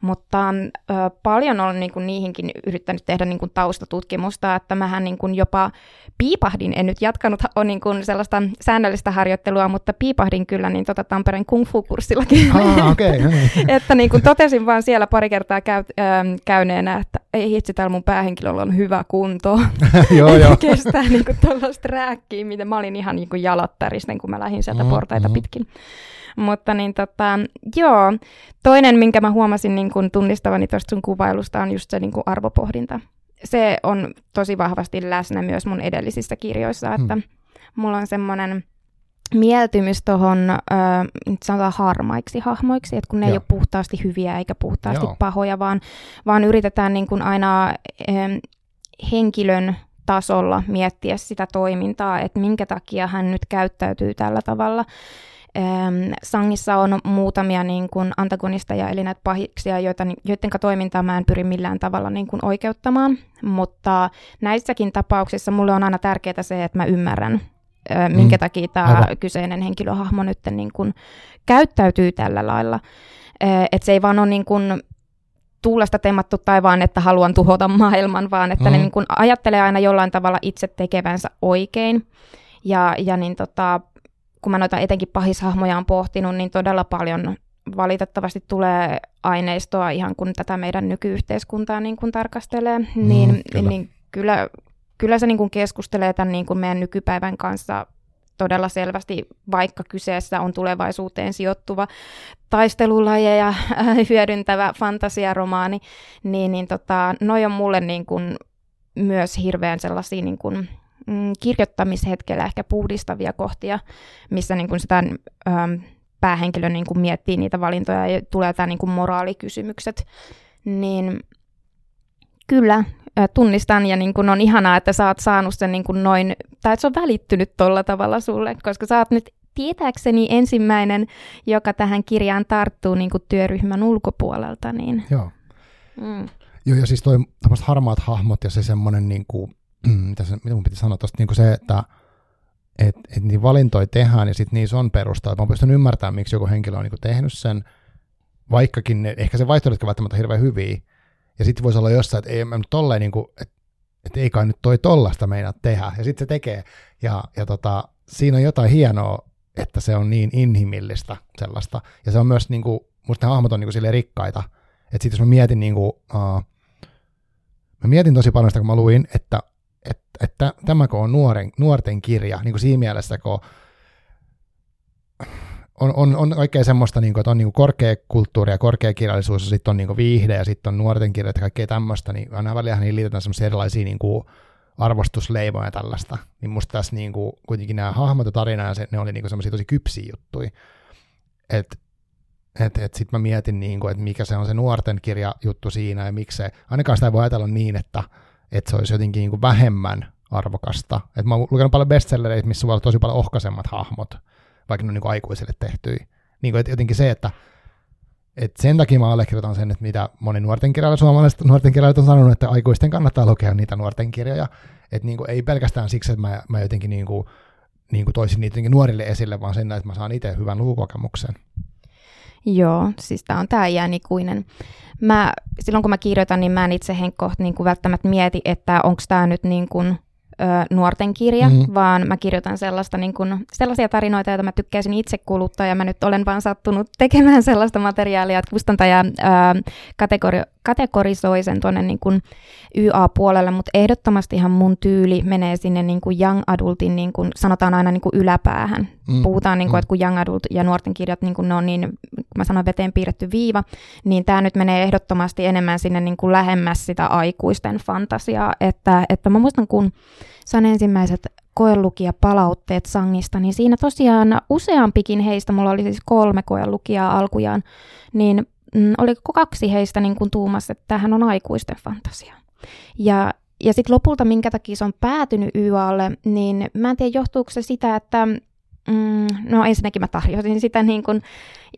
Mutta ö, paljon olen niin kuin niihinkin yrittänyt tehdä niin kuin taustatutkimusta, että mähän niin kuin jopa piipahdin, en nyt jatkanut on niin kuin sellaista säännöllistä harjoittelua, mutta piipahdin kyllä niin tota Tampereen kung fu-kurssillakin. Ah, okay, no niin. että niin kuin totesin vaan siellä pari kertaa käy, ö, käyneenä, että ei hitsi, täällä mun päähenkilöllä on hyvä kunto. joo, joo. Kestää niin kuin tuollaista rääkkiä, mitä mä olin ihan niin kuin jalattäristen, kun mä lähdin sieltä mm, portaita mm. pitkin. Mutta niin tota, joo, toinen, minkä mä huomasin niin kun tunnistavani tuosta sun kuvailusta, on just se niin kun arvopohdinta. Se on tosi vahvasti läsnä myös mun edellisissä kirjoissa, hmm. että mulla on semmoinen mieltymys tuohon, äh, sanotaan harmaiksi hahmoiksi, että kun ne Joo. ei ole puhtaasti hyviä eikä puhtaasti Joo. pahoja, vaan, vaan yritetään niin kuin aina äh, henkilön tasolla miettiä sitä toimintaa, että minkä takia hän nyt käyttäytyy tällä tavalla. Ähm, Sangissa on muutamia niin kuin antagonisteja, eli näitä pahiksia, joita, joiden toimintaa mä en pyri millään tavalla niin kuin oikeuttamaan, mutta näissäkin tapauksissa mulle on aina tärkeää se, että mä ymmärrän, minkä mm. takia tämä kyseinen henkilöhahmo nyt niin kuin käyttäytyy tällä lailla. Että se ei vaan ole niin kuin tuulesta temmattu taivaan, että haluan tuhota maailman, vaan että mm. ne niin kuin ajattelee aina jollain tavalla itse tekevänsä oikein. Ja, ja niin tota, kun mä noita etenkin pahishahmoja on pohtinut, niin todella paljon valitettavasti tulee aineistoa ihan kun tätä meidän nykyyhteiskuntaa niin kun tarkastelee, mm, niin, kyllä. niin kyllä, kyllä se niin kun keskustelee tämän niin kun meidän nykypäivän kanssa todella selvästi, vaikka kyseessä on tulevaisuuteen sijoittuva taistelulajeja äh, hyödyntävä fantasiaromaani, niin, niin tota, noi on mulle niin kun myös hirveän sellaisia niin kun mm, kirjoittamishetkellä ehkä puhdistavia kohtia, missä niin kuin sitä ähm, päähenkilö niin kuin miettii niitä valintoja ja tulee tämä niin kuin moraalikysymykset, niin kyllä tunnistan ja niin kuin on ihanaa, että sä oot saanut sen niin kuin noin, tai että se on välittynyt tuolla tavalla sulle, koska sä oot nyt tietääkseni ensimmäinen, joka tähän kirjaan tarttuu niin kuin työryhmän ulkopuolelta. Niin... Joo. Mm. Joo, ja siis toi harmaat hahmot ja se semmoinen niin kuin mitä, se, mitä mun piti sanoa tuosta, niin se, että et, et niin valintoja tehdään ja sitten niissä on perusta. Mä pystyn ymmärtämään, miksi joku henkilö on niin tehnyt sen, vaikkakin ne, ehkä se vaihtoehdot välttämättä hirveän hyviä. Ja sitten voisi olla jossain, että ei mä nyt tolleen, niin kuin, että, että ei kai nyt toi tollasta meinaa tehdä. Ja sitten se tekee. Ja, ja tota, siinä on jotain hienoa, että se on niin inhimillistä sellaista. Ja se on myös, niin kuin, musta ne hahmot on niin kuin rikkaita. Että sitten jos mä mietin, niin kuin, uh, mä mietin tosi paljon sitä, kun mä luin, että että, että tämäkö on nuoren, nuorten kirja, niin kuin siinä mielessä, kun on, on, on oikein semmoista, niin kuin, että on niin korkea kulttuuri ja korkea kirjallisuus, ja sitten on niin viihde, ja sitten on nuorten kirjat ja kaikkea tämmöistä, niin aina välillä niin liitetään semmoisia erilaisia niin kuin, ja tällaista. Niin musta tässä niin kuin, kuitenkin nämä hahmot ja tarina, ja se, ne oli niin semmoisia tosi kypsiä juttuja. Että et, et sitten mä mietin, niin kuin, että mikä se on se nuorten kirja juttu siinä, ja miksi se, ainakaan sitä ei voi ajatella niin, että, että se olisi jotenkin niin kuin vähemmän arvokasta. Et mä oon lukenut paljon bestsellereitä, missä olla tosi paljon ohkaisemmat hahmot, vaikka ne on niin kuin aikuisille tehtyä. Niin kuin, että jotenkin se, että et sen takia mä allekirjoitan sen, että mitä moni nuorten kirjailija, suomalaiset nuorten kirjailijat on sanonut, että aikuisten kannattaa lukea niitä nuorten kirjoja. Että niin kuin, ei pelkästään siksi, että mä, mä jotenkin niin kuin, niin kuin toisin niitä nuorille esille, vaan sen, että mä saan itse hyvän lukukokemuksen. Joo, siis tämä on tämä iänikuinen. Mä, silloin kun mä kirjoitan, niin mä en itse henkkoht niin kuin välttämättä mieti, että onko tämä nyt niin kuin ö, nuorten kirja, mm-hmm. vaan mä kirjoitan sellaista, niin kun, sellaisia tarinoita, joita mä tykkäisin itse kuluttaa, ja mä nyt olen vaan sattunut tekemään sellaista materiaalia, että kustantaja ö, kategori, kategorisoi sen tuonne niin kun YA-puolelle, mutta ehdottomastihan mun tyyli menee sinne niin kuin young adultin, niin kuin sanotaan aina niin kuin yläpäähän. Mm. Puhutaan, niin kuin, mm. että kun young adult ja nuorten kirjat, niin kuin ne on niin, mä sanon veteen piirretty viiva, niin tämä nyt menee ehdottomasti enemmän sinne niin kuin lähemmäs sitä aikuisten fantasiaa, että, että mä muistan, kun sain ensimmäiset koelukija palautteet Sangista, niin siinä tosiaan useampikin heistä, mulla oli siis kolme koelukijaa alkujaan, niin mm, oliko kaksi heistä niin kuin tuumassa, että tämähän on aikuisten fantasia. Ja, ja sitten lopulta, minkä takia se on päätynyt YAlle, niin mä en tiedä, johtuuko se sitä, että mm, no ensinnäkin mä tarjosin sitä niin kuin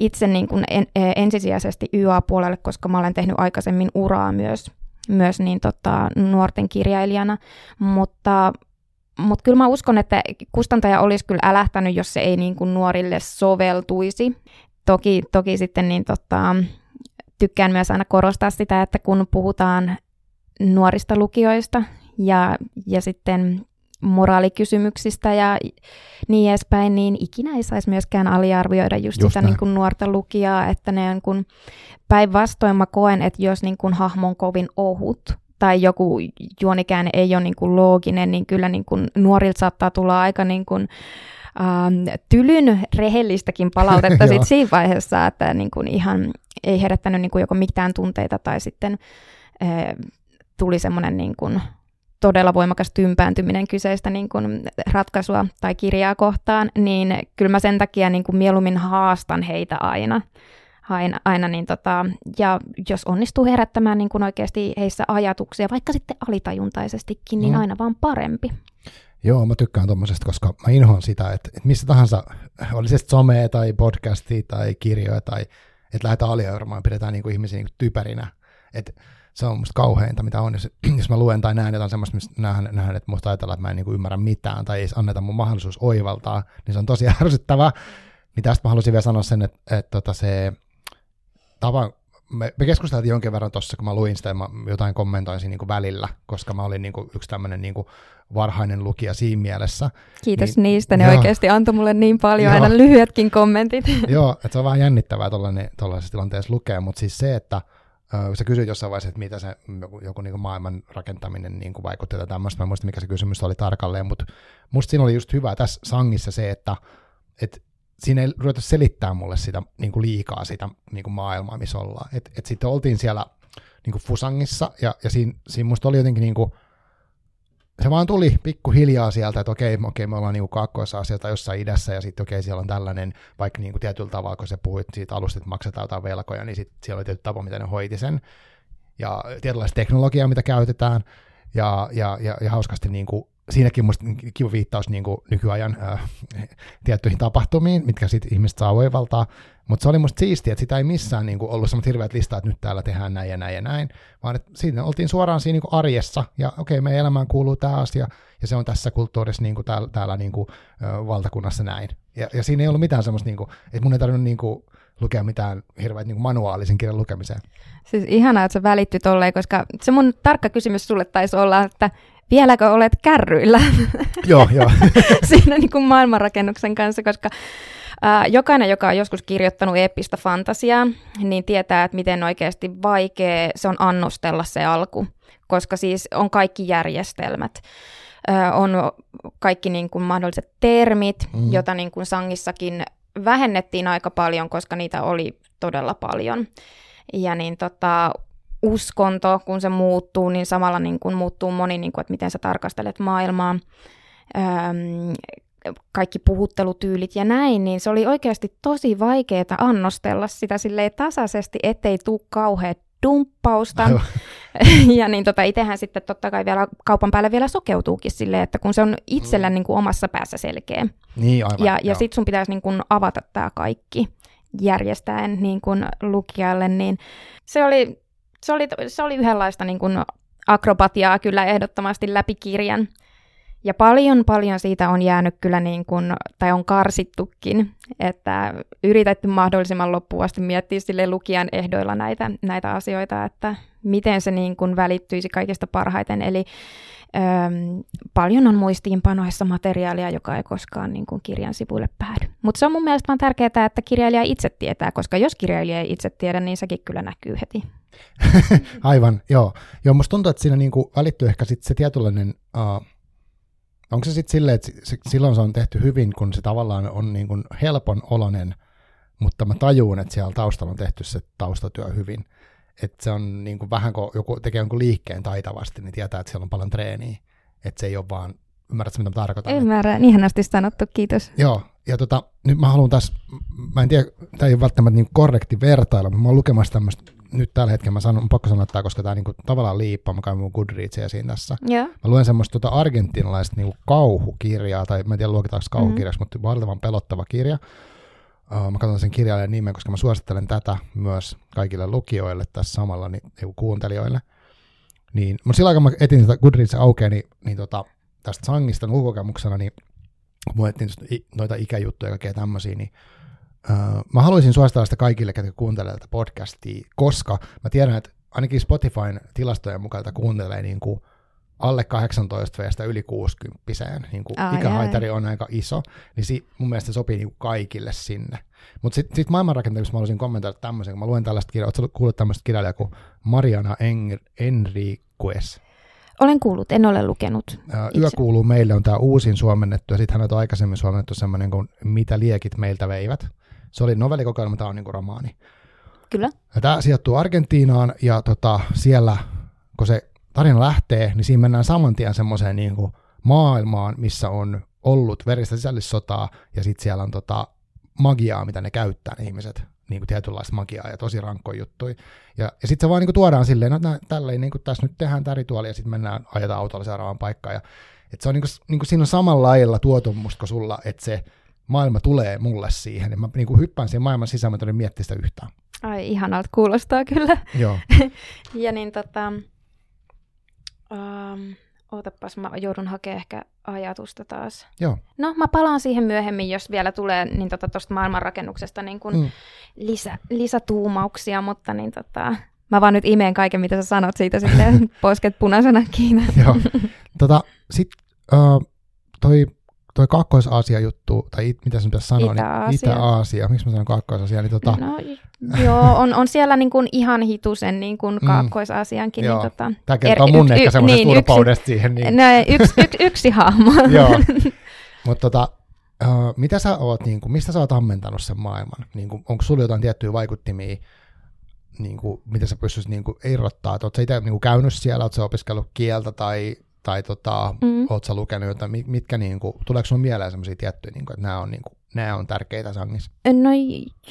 itse niin kuin en, e, ensisijaisesti YA-puolelle, koska mä olen tehnyt aikaisemmin uraa myös, myös niin tota, nuorten kirjailijana, mutta mutta kyllä mä uskon, että kustantaja olisi kyllä älähtänyt, jos se ei niin kuin nuorille soveltuisi. Toki, toki sitten niin tota, tykkään myös aina korostaa sitä, että kun puhutaan nuorista lukijoista ja, ja sitten moraalikysymyksistä ja niin edespäin, niin ikinä ei saisi myöskään aliarvioida just, just sitä niin kuin nuorta lukijaa, että ne on kun päinvastoin mä koen, että jos niin kuin hahmo on kovin ohut tai joku juonikään ei ole niin kuin looginen, niin kyllä niin kuin nuorilta saattaa tulla aika niin kuin, ähm, tylyn rehellistäkin palautetta sit siinä vaiheessa, että niin kuin ihan ei herättänyt niin kuin joko mitään tunteita tai sitten äh, tuli semmoinen niin kuin todella voimakas tympääntyminen kyseistä niin kuin ratkaisua tai kirjaa kohtaan, niin kyllä mä sen takia niin kuin mieluummin haastan heitä aina. Aina, aina niin tota, ja jos onnistuu herättämään niin kuin oikeasti heissä ajatuksia, vaikka sitten alitajuntaisestikin, niin mm. aina vaan parempi. Joo, mä tykkään tuommoisesta, koska mä inhoan sitä, että, että missä tahansa, oli se somea tai podcastia tai kirjoja tai että lähdetään aliarvoimaan, pidetään niin kuin ihmisiä niin kuin typerinä. Että se on musta kauheinta, mitä on, jos, jos mä luen tai näen jotain semmoista, mistä näen, näen että musta ajatellaan, että mä en niin kuin ymmärrä mitään tai ei anneta mun mahdollisuus oivaltaa, niin se on tosi ärsyttävää. Niin tästä mä haluaisin vielä sanoa sen, että, että, että tota se tavan, me, me keskusteltiin jonkin verran tuossa, kun mä luin sitä ja mä jotain kommentoisin niin kuin välillä, koska mä olin niin kuin yksi tämmöinen niin kuin varhainen lukija siinä mielessä. Kiitos niin, niistä, ne joo, oikeasti antoi mulle niin paljon joo, aina lyhyetkin kommentit. Joo, että se on vähän jännittävää tuollaisessa tilanteessa lukea, mutta siis se, että sä kysyit jossain vaiheessa, että mitä se joku, joku niin maailman rakentaminen niin vaikutti tai tämmöistä. Mä en muista, mikä se kysymys oli tarkalleen, mutta musta siinä oli just hyvä tässä sangissa se, että, että siinä ei ruveta selittää mulle sitä niin kuin liikaa sitä niin kuin maailmaa, missä ollaan. Et, et sitten oltiin siellä niin kuin Fusangissa, ja, ja siinä, siinä musta oli jotenkin niin kuin, se vaan tuli pikkuhiljaa sieltä, että okei, okei me ollaan niin kaakkoissa sieltä jossain idässä, ja sitten okei, siellä on tällainen, vaikka niin kuin tietyllä tavalla, kun se puhuit siitä alusta, että maksetaan jotain velkoja, niin sitten siellä oli tietty tapa, miten ne hoiti sen, ja tietynlaista teknologiaa, mitä käytetään, ja, ja, ja, ja hauskasti niin kuin siinäkin musta kiva viittaus niin kuin nykyajan ää, tiettyihin tapahtumiin, mitkä sitten ihmiset saa oivaltaa, mutta se oli musta siistiä, että sitä ei missään niin kuin, ollut semmoista hirveät listaa, että nyt täällä tehdään näin ja näin ja näin, vaan että siinä oltiin suoraan siinä niin kuin arjessa, ja okei, okay, meidän elämään kuuluu tämä asia, ja se on tässä kulttuurissa niin kuin täällä, täällä niin kuin, valtakunnassa näin. Ja, ja siinä ei ollut mitään semmoista, niin kuin, että mun ei tarvinnut niin kuin, lukea mitään hirveät niin manuaalisen kirjan lukemiseen. Siis ihanaa, että sä välitty tolleen, koska se mun tarkka kysymys sulle taisi olla, että vieläkö olet kärryillä joo, joo. siinä niin kuin maailmanrakennuksen kanssa, koska jokainen, joka on joskus kirjoittanut eeppistä fantasiaa, niin tietää, että miten oikeasti vaikea se on annostella se alku, koska siis on kaikki järjestelmät on kaikki niin kuin mahdolliset termit, mm. joita niin kuin sangissakin vähennettiin aika paljon, koska niitä oli todella paljon. Ja niin tota, uskonto, kun se muuttuu, niin samalla niin kuin muuttuu moni, niin kuin, että miten sä tarkastelet maailmaa. Öm, kaikki puhuttelutyylit ja näin, niin se oli oikeasti tosi vaikeaa annostella sitä silleen tasaisesti, ettei tule kauhean dumppausta. ja niin tota, itsehän sitten totta kai vielä kaupan päälle vielä sokeutuukin silleen, että kun se on itsellä mm. niin kuin omassa päässä selkeä. Niin, aivan, ja, ja sitten sun pitäisi niin kuin avata tämä kaikki järjestäen niin kuin lukijalle, niin se oli, se oli, se oli yhdenlaista niin kuin akrobatiaa kyllä ehdottomasti läpi kirjan. Ja paljon paljon siitä on jäänyt kyllä niin kuin, tai on karsittukin, että yritetty mahdollisimman loppuun asti miettiä sille lukijan ehdoilla näitä, näitä asioita, että miten se niin kuin välittyisi kaikista parhaiten. Eli öm, paljon on muistiinpanoissa materiaalia, joka ei koskaan niin kuin kirjan sivuille päädy. Mutta se on mun mielestä vaan tärkeää, että kirjailija itse tietää, koska jos kirjailija ei itse tiedä, niin sekin kyllä näkyy heti. Aivan, joo. Joo, musta tuntuu, että siinä niin kuin välittyy ehkä sit se tietynlainen... Uh, onko se sitten silleen, että silloin se on tehty hyvin, kun se tavallaan on niin kuin helpon olonen, mutta mä tajuun, että siellä taustalla on tehty se taustatyö hyvin että se on niin kuin vähän kun joku tekee jonkun liikkeen taitavasti, niin tietää, että siellä on paljon treeniä. Että se ei ole vaan, ymmärrätkö mitä mä tarkoitan? Ymmärrän, niin ihanasti sanottu, kiitos. Joo, ja tota, nyt mä haluan tässä, mä en tiedä, tämä ei ole välttämättä niin korrekti vertailla, mutta mä oon lukemassa tämmöistä, nyt tällä hetkellä mä sanon, pakko sanoa tämä, koska tämä niinku tavallaan liippaa, mä käyn mun Goodreadsia siinä tässä. Yeah. Mä luen semmoista tota argentinalaista niinku kauhukirjaa, tai mä en tiedä luokitaanko kauhukirjaksi, mm-hmm. mutta valtavan pelottava kirja, Uh, mä katson sen kirjailijan nimen, koska mä suosittelen tätä myös kaikille lukijoille tässä samalla niin, niin kuuntelijoille. Niin, mutta sillä aikaa mä etin sitä Goodreadsia aukeaa, niin, niin tota, tästä Sangista lukukokemuksena, niin kun mä etin noita ikäjuttuja ja kaikkea tämmöisiä, niin mä haluaisin suositella sitä kaikille, ketkä kuuntelee tätä podcastia, koska mä tiedän, että ainakin Spotifyn tilastojen mukaan tätä kuuntelee niin kuin alle 18 veestä yli 60 niin kuin oh, ikähaitari on aika iso, niin si, mun mielestä se sopii niin kuin kaikille sinne. Mutta sitten sit maailmanrakentamisessa mä haluaisin kommentoida tämmöisen, kun mä luen tällaista kirjaa, oletko kuullut tämmöistä kirjailijaa kuin Mariana Enriquez? Olen kuullut, en ole lukenut. Yö kuuluu meille on tämä uusin suomennettu, ja sitten hän on aikaisemmin suomennettu semmoinen kuin Mitä liekit meiltä veivät. Se oli novellikokoelma, tämä on niin kuin romaani. Kyllä. Ja tämä sijoittuu Argentiinaan, ja tota, siellä, kun se tarina lähtee, niin siinä mennään saman tien semmoiseen niin kuin maailmaan, missä on ollut veristä sisällissotaa, ja sitten siellä on tota magiaa, mitä ne käyttää ne ihmiset, niin kuin tietynlaista magiaa ja tosi rankkoja juttuja. Ja, ja sitten se vaan niin kuin tuodaan silleen, no nä, tälleen, niin kuin tässä nyt tehdään tämä rituaali, ja sitten mennään, ajetaan autolla seuraavaan paikkaan. Ja, et se on niin kuin, niin kuin siinä on samalla lailla tuotu musta kuin sulla, että se maailma tulee mulle siihen. Ja mä niin kuin hyppään siihen maailman sisään, mä tulin miettiä sitä yhtään. Ai ihanalta kuulostaa kyllä. Joo. ja niin tota, Um, ootapas, mä joudun hakemaan ehkä ajatusta taas. Joo. No, mä palaan siihen myöhemmin, jos vielä tulee niin tota, tuosta maailmanrakennuksesta niin kun mm. lisä, lisätuumauksia, mutta niin tota, mä vaan nyt imeen kaiken, mitä sä sanot siitä sitten posket punaisena kiinni. Joo. Tota, Sitten uh, toi toi Kaakkois-Aasia juttu, tai it, mitä sen pitäisi sanoa, Itä-Aasia. niin Itä-Aasia, miksi mä sanon Kaakkois-Aasia, niin tota... No, joo, on, on siellä niin kuin ihan hitusen niin kuin mm. Kaakkois-Aasiankin. Niin tota, Tämä kertoo er, mun ehkä semmoisesta niin, urpaudesta siihen. Niin. No, yksi, yksi, yksi hahmo. joo, mutta tota, uh, mitä sä oot, niin kuin, mistä sä oot ammentanut sen maailman? Niin kuin, onko sulla jotain tiettyjä vaikuttimia, niin kuin, mitä sä pystyisit niin kuin, irrottaa? Oletko sä itse niin kuin, käynyt siellä, oletko sä opiskellut kieltä tai tai tota, mm. ootko lukenut jotain, mitkä niinku, tuleeko sun mieleen sellaisia tiettyjä, niinku, että nämä on, niinku, nämä on tärkeitä sangissa? No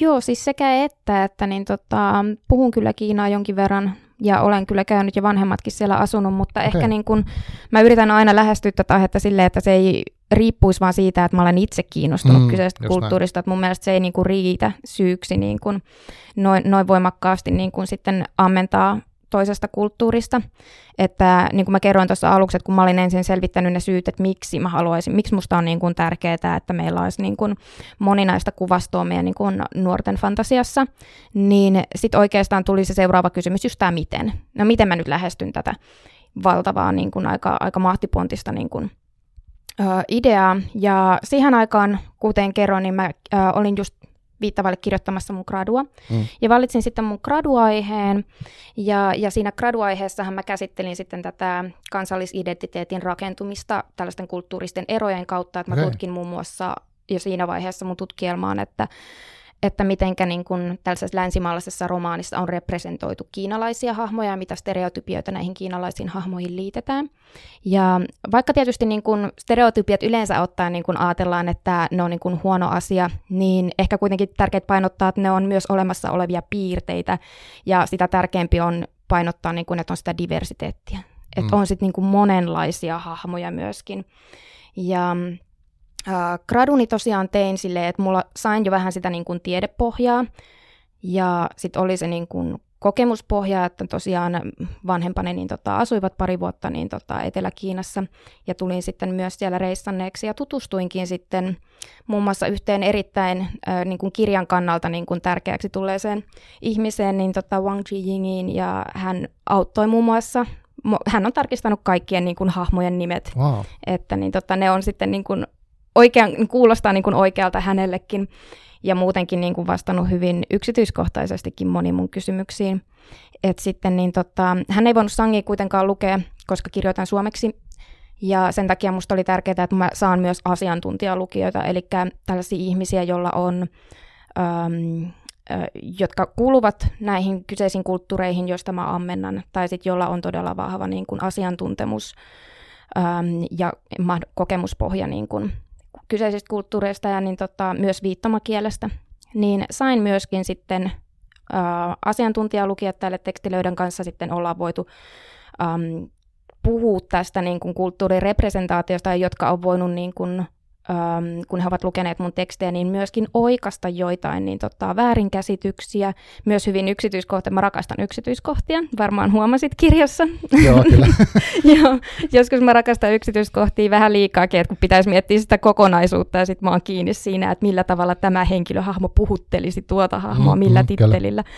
joo, siis sekä että, että niin tota, puhun kyllä Kiinaa jonkin verran ja olen kyllä käynyt ja vanhemmatkin siellä asunut, mutta okay. ehkä niin kun, mä yritän aina lähestyä tätä aihetta silleen, että se ei riippuisi vaan siitä, että mä olen itse kiinnostunut mm, kyseisestä kulttuurista, näin. että mun mielestä se ei niin kuin riitä syyksi niin kuin noin, noin voimakkaasti niin kuin sitten ammentaa toisesta kulttuurista. Että niin kuin mä kerroin tuossa aluksi, että kun mä olin ensin selvittänyt ne syyt, että miksi mä haluaisin, miksi musta on niin kuin tärkeää, että meillä olisi niin kuin moninaista kuvastoa meidän niin kuin nuorten fantasiassa, niin sitten oikeastaan tuli se seuraava kysymys, just tämä miten. No miten mä nyt lähestyn tätä valtavaa niin kuin aika, aika mahtipontista niin kuin ideaa. Ja siihen aikaan, kuten kerroin, niin mä ö, olin just viittavalle kirjoittamassa mun gradua. Mm. Ja valitsin sitten mun graduaiheen, ja, ja siinä graduaiheessahan mä käsittelin sitten tätä kansallisidentiteetin rakentumista tällaisten kulttuuristen erojen kautta, että mä okay. tutkin muun muassa jo siinä vaiheessa mun tutkielmaan, että että mitenkä niin kun tällaisessa länsimaalaisessa romaanissa on representoitu kiinalaisia hahmoja ja mitä stereotypioita näihin kiinalaisiin hahmoihin liitetään. Ja vaikka tietysti niin kun stereotypiat yleensä ottaen niin kun ajatellaan, että ne on niin kun huono asia, niin ehkä kuitenkin tärkeää painottaa, että ne on myös olemassa olevia piirteitä ja sitä tärkeämpi on painottaa, niin kun, että on sitä diversiteettiä. Että mm. on sitten niin monenlaisia hahmoja myöskin. Ja Äh, graduni tosiaan tein silleen, että mulla sain jo vähän sitä niin kuin tiedepohjaa. Ja sitten oli se niin kuin kokemuspohja, että tosiaan vanhempani niin tota, asuivat pari vuotta niin tota, Etelä-Kiinassa. Ja tulin sitten myös siellä reissanneeksi ja tutustuinkin sitten muun muassa yhteen erittäin äh, niin kuin kirjan kannalta niin kuin tärkeäksi tulleeseen ihmiseen, niin tota Wang Jiyingin ja hän auttoi muun muassa hän on tarkistanut kaikkien niin kuin, hahmojen nimet, wow. että niin, tota, ne on sitten niin kuin, oikean, kuulostaa niin kuin oikealta hänellekin ja muutenkin niin kuin vastannut hyvin yksityiskohtaisestikin moni mun kysymyksiin. Et sitten niin tota, hän ei voinut sangia kuitenkaan lukea, koska kirjoitan suomeksi. Ja sen takia musta oli tärkeää, että mä saan myös asiantuntijalukijoita, eli tällaisia ihmisiä, joilla on, äm, ä, jotka kuuluvat näihin kyseisiin kulttuureihin, joista mä ammennan, tai sitten jolla on todella vahva niin kuin asiantuntemus äm, ja kokemuspohja niin kuin kyseisistä kulttuureista ja niin tota, myös viittomakielestä, niin sain myöskin sitten ä, asiantuntijalukijat tälle tekstilöiden kanssa sitten ollaan voitu äm, puhua tästä niin kuin kulttuurirepresentaatiosta, jotka on voinut niin kuin, ähm, kun he ovat lukeneet mun tekstejä, niin myöskin oikasta joitain niin tota, väärinkäsityksiä, myös hyvin yksityiskohtia. Mä rakastan yksityiskohtia, varmaan huomasit kirjassa. Joo, kyllä. Joo, joskus mä rakastan yksityiskohtia vähän liikaakin, että kun pitäisi miettiä sitä kokonaisuutta ja sitten mä oon kiinni siinä, että millä tavalla tämä henkilöhahmo puhuttelisi tuota hahmoa, mm, millä mm, tittelillä. Kyllä.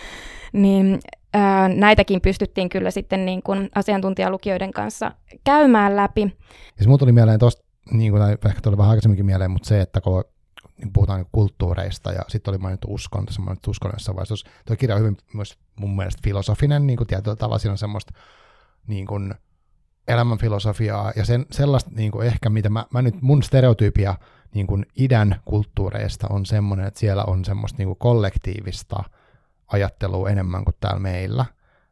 Niin ää, näitäkin pystyttiin kyllä sitten niin kuin asiantuntijalukijoiden kanssa käymään läpi. Siis mulla tuli mieleen tuosta niin kuin, ehkä tuli vähän aikaisemminkin mieleen, mutta se, että kun niin puhutaan niin kulttuureista ja sitten oli mainittu uskon, tässä mainittu uskon jossain vaiheessa. Tuo kirja on hyvin myös mun mielestä filosofinen, niin kuin tietyllä tavalla siinä on semmoista niin kuin elämänfilosofiaa ja sen, sellaista niin kuin ehkä, mitä mä, mä nyt, mun stereotypia niin kuin idän kulttuureista on semmoinen, että siellä on semmoista niin kuin kollektiivista ajattelua enemmän kuin täällä meillä.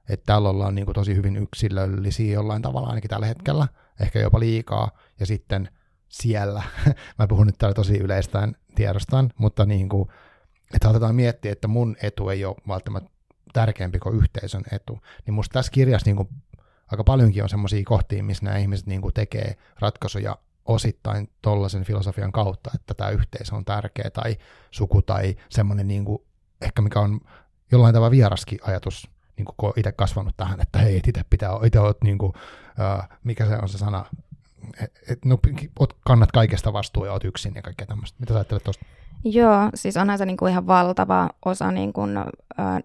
Että täällä ollaan niin kuin tosi hyvin yksilöllisiä jollain tavalla ainakin tällä hetkellä, ehkä jopa liikaa, ja sitten siellä. Mä puhun nyt täällä tosi yleistään tiedostaan, mutta niin kuin, että otetaan miettiä, että mun etu ei ole välttämättä tärkeämpi kuin yhteisön etu. Niin musta tässä kirjassa niin kuin, aika paljonkin on semmoisia kohtia, missä nämä ihmiset niin kuin, tekee ratkaisuja osittain tollaisen filosofian kautta, että tämä yhteisö on tärkeä tai suku tai semmoinen niin kuin, ehkä mikä on jollain tavalla vieraskin ajatus, niin kuin itse kasvanut tähän, että hei, itse pitää, itse oot niin kuin, uh, mikä se on se sana, et, no, kannat kaikesta vastuun ja oot yksin ja kaikkea tämmöistä. Mitä sä ajattelet tuosta? Joo, siis onhan se niin kuin ihan valtava osa niin kuin, äh,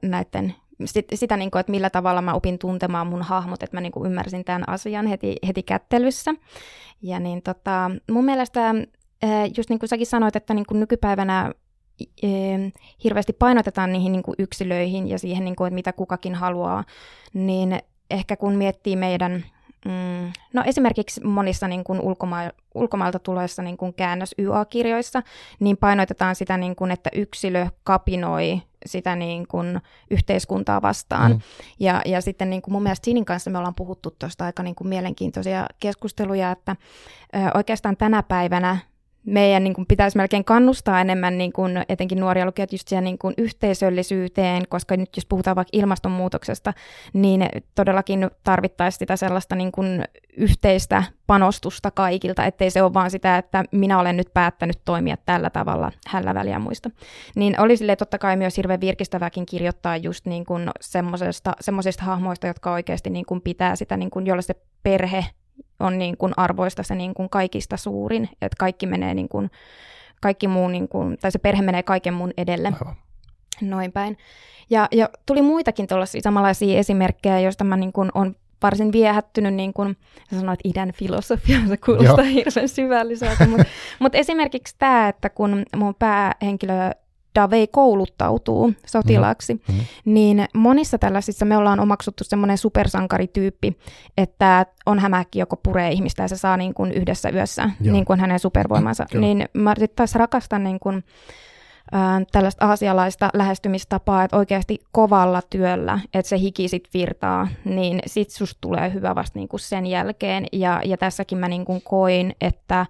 näiden sit, sitä, niin kuin, että millä tavalla mä opin tuntemaan mun hahmot, että mä niin kuin ymmärsin tämän asian heti, heti kättelyssä. Ja niin tota, mun mielestä, just niin kuin säkin sanoit, että niin kuin nykypäivänä hirveästi painotetaan niihin niin kuin yksilöihin ja siihen, niin kuin, että mitä kukakin haluaa, niin ehkä kun miettii meidän Mm, no esimerkiksi monissa niin kuin ulkoma- ulkomailta tuloissa niin kuin käännös YA-kirjoissa, niin painotetaan sitä, niin kuin, että yksilö kapinoi sitä niin kuin yhteiskuntaa vastaan. Mm. Ja, ja sitten niin kuin mun mielestä Sinin kanssa me ollaan puhuttu tuosta aika niin kuin mielenkiintoisia keskusteluja, että ö, oikeastaan tänä päivänä meidän niin kuin, pitäisi melkein kannustaa enemmän niin kuin, etenkin nuoria lukijat just siihen niin kuin, yhteisöllisyyteen, koska nyt jos puhutaan vaikka ilmastonmuutoksesta, niin todellakin tarvittaisiin sitä sellaista niin kuin, yhteistä panostusta kaikilta, ettei se ole vaan sitä, että minä olen nyt päättänyt toimia tällä tavalla hällä väliä muista. Niin oli sille totta kai myös hirveän virkistäväkin kirjoittaa just niin kuin semmoisista hahmoista, jotka oikeasti niin kuin pitää sitä, niin kuin, jolla se perhe on niin kuin arvoista se niin kuin kaikista suurin, että kaikki menee niin kuin, kaikki muu, niin kuin, tai se perhe menee kaiken muun edelle. Aivan. Noin päin. Ja, ja tuli muitakin tuollaisia samanlaisia esimerkkejä, joista mä niin kuin on varsin viehättynyt, niin kuin sä sanoit, idän filosofia, se kuulostaa Joo. hirveän syvälliseltä, mutta mut esimerkiksi tämä, että kun mun päähenkilö Dave kouluttautuu sotilaaksi, mm-hmm. niin monissa tällaisissa me ollaan omaksuttu semmoinen supersankarityyppi, että on hämähäkki, joko puree ihmistä ja se saa niin kuin yhdessä yössä niin kuin hänen supervoimansa. niin mä taas rakastan niin kuin, tällaista aasialaista lähestymistapaa, että oikeasti kovalla työllä, että se hiki sit virtaa, niin sit susta tulee hyvä vasta niinku sen jälkeen. Ja, ja tässäkin mä niinku koin, että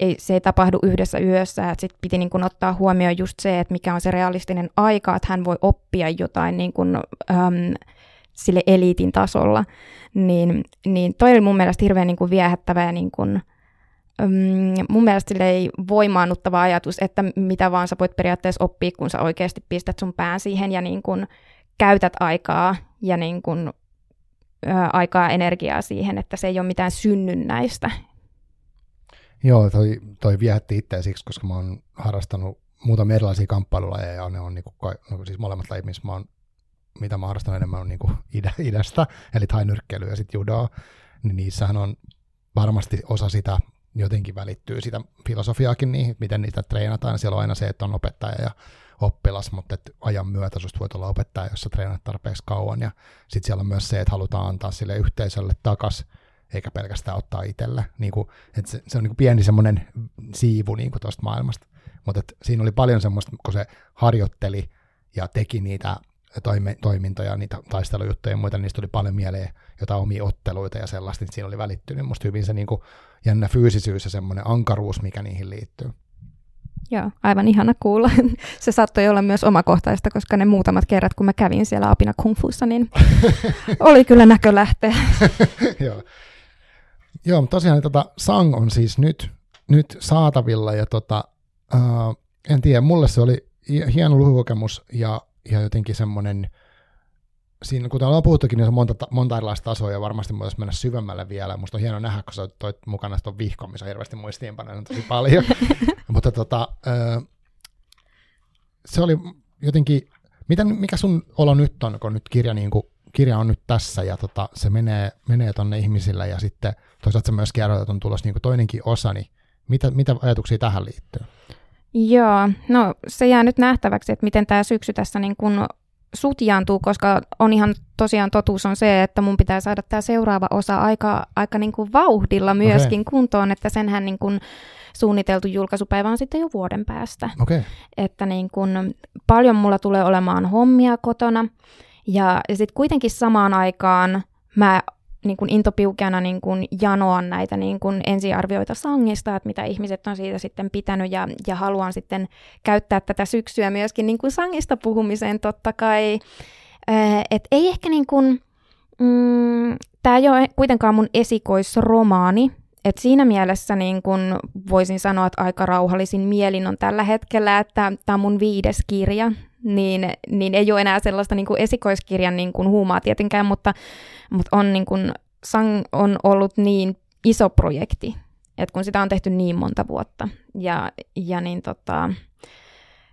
ei, se ei tapahdu yhdessä yössä, että sit piti niinku ottaa huomioon just se, että mikä on se realistinen aika, että hän voi oppia jotain niinku, äm, sille eliitin tasolla. Niin, niin toi oli mun mielestä hirveän niinku viehättävä ja niinku, Mun mielestä ei voimaannuttava ajatus, että mitä vaan sä voit periaatteessa oppia, kun sä oikeasti pistät sun pään siihen ja niin kun käytät aikaa ja niin kun, ö, aikaa energiaa siihen, että se ei ole mitään synnynnäistä. Joo, toi, toi viehätti itseä siksi, koska mä oon harrastanut muutamia erilaisia kamppailulajeja ja ne on niinku, no, siis molemmat lajit, missä mä oon, mitä mä harrastan enemmän on niinku idä, idästä, eli tainyrkkely ja sitten judoa, niin niissähän on varmasti osa sitä jotenkin välittyy sitä filosofiaakin niihin, miten niitä treenataan. Siellä on aina se, että on opettaja ja oppilas, mutta että ajan myötä susta voit olla opettaja, jos sä treenat tarpeeksi kauan. Ja sitten siellä on myös se, että halutaan antaa sille yhteisölle takas, eikä pelkästään ottaa itselle. Niin kuin, että se, se on niin kuin pieni semmoinen siivu niin kuin tuosta maailmasta. Mutta siinä oli paljon semmoista, kun se harjoitteli ja teki niitä toime, toimintoja, niitä taistelujuttuja ja muita, niin niistä tuli paljon mieleen jotain omia otteluita ja sellaista, niin siinä oli välittynyt musta hyvin se niin kuin jännä fyysisyys ja semmoinen ankaruus, mikä niihin liittyy. Joo, aivan ihana kuulla. Se saattoi olla myös omakohtaista, koska ne muutamat kerrat, kun mä kävin siellä apina kungfussa, niin oli kyllä näkölähteä. Joo. Joo, tosiaan niin tota, Sang on siis nyt, nyt saatavilla ja tota, uh, en tiedä, mulle se oli hieno lukukokemus ja, ja jotenkin semmoinen siinä, kuten ollaan puhuttukin, niin on monta, monta erilaista tasoa ja varmasti voitaisiin mennä syvemmälle vielä. Musta on hienoa nähdä, kun sä toit mukana tuon vihkon, missä on hirveästi muistiinpanoja tosi paljon. Mutta tota, se oli jotenkin, miten, mikä sun olo nyt on, kun nyt kirja, niin kuin, kirja on nyt tässä ja tota, se menee, menee tonne ihmisille ja sitten toisaalta sä myös kerroit, että on tulossa niin toinenkin osa, niin mitä, mitä ajatuksia tähän liittyy? Joo, no se jää nyt nähtäväksi, että miten tämä syksy tässä niin kun sutjaantuu, koska on ihan tosiaan totuus on se, että mun pitää saada tämä seuraava osa aika, aika niin kuin vauhdilla myöskin okay. kuntoon, että senhän niin kuin suunniteltu julkaisupäivä on sitten jo vuoden päästä. Okay. Että niin kuin paljon mulla tulee olemaan hommia kotona ja, ja sitten kuitenkin samaan aikaan mä niin kuin intopiukeana niin kuin janoa näitä niin kuin ensiarvioita sangista, että mitä ihmiset on siitä sitten pitänyt ja, ja haluan sitten käyttää tätä syksyä myöskin niin kuin sangista puhumiseen totta kai. Et ei ehkä niin kuin, mm, tämä ei ole kuitenkaan mun esikoisromaani, et siinä mielessä niin kun voisin sanoa, että aika rauhallisin mielin on tällä hetkellä, että tämä on mun viides kirja, niin, niin ei ole enää sellaista niin esikoiskirjan niin huumaa tietenkään, mutta, mutta on, niin kuin, Sang on ollut niin iso projekti, että kun sitä on tehty niin monta vuotta, ja, ja niin tota,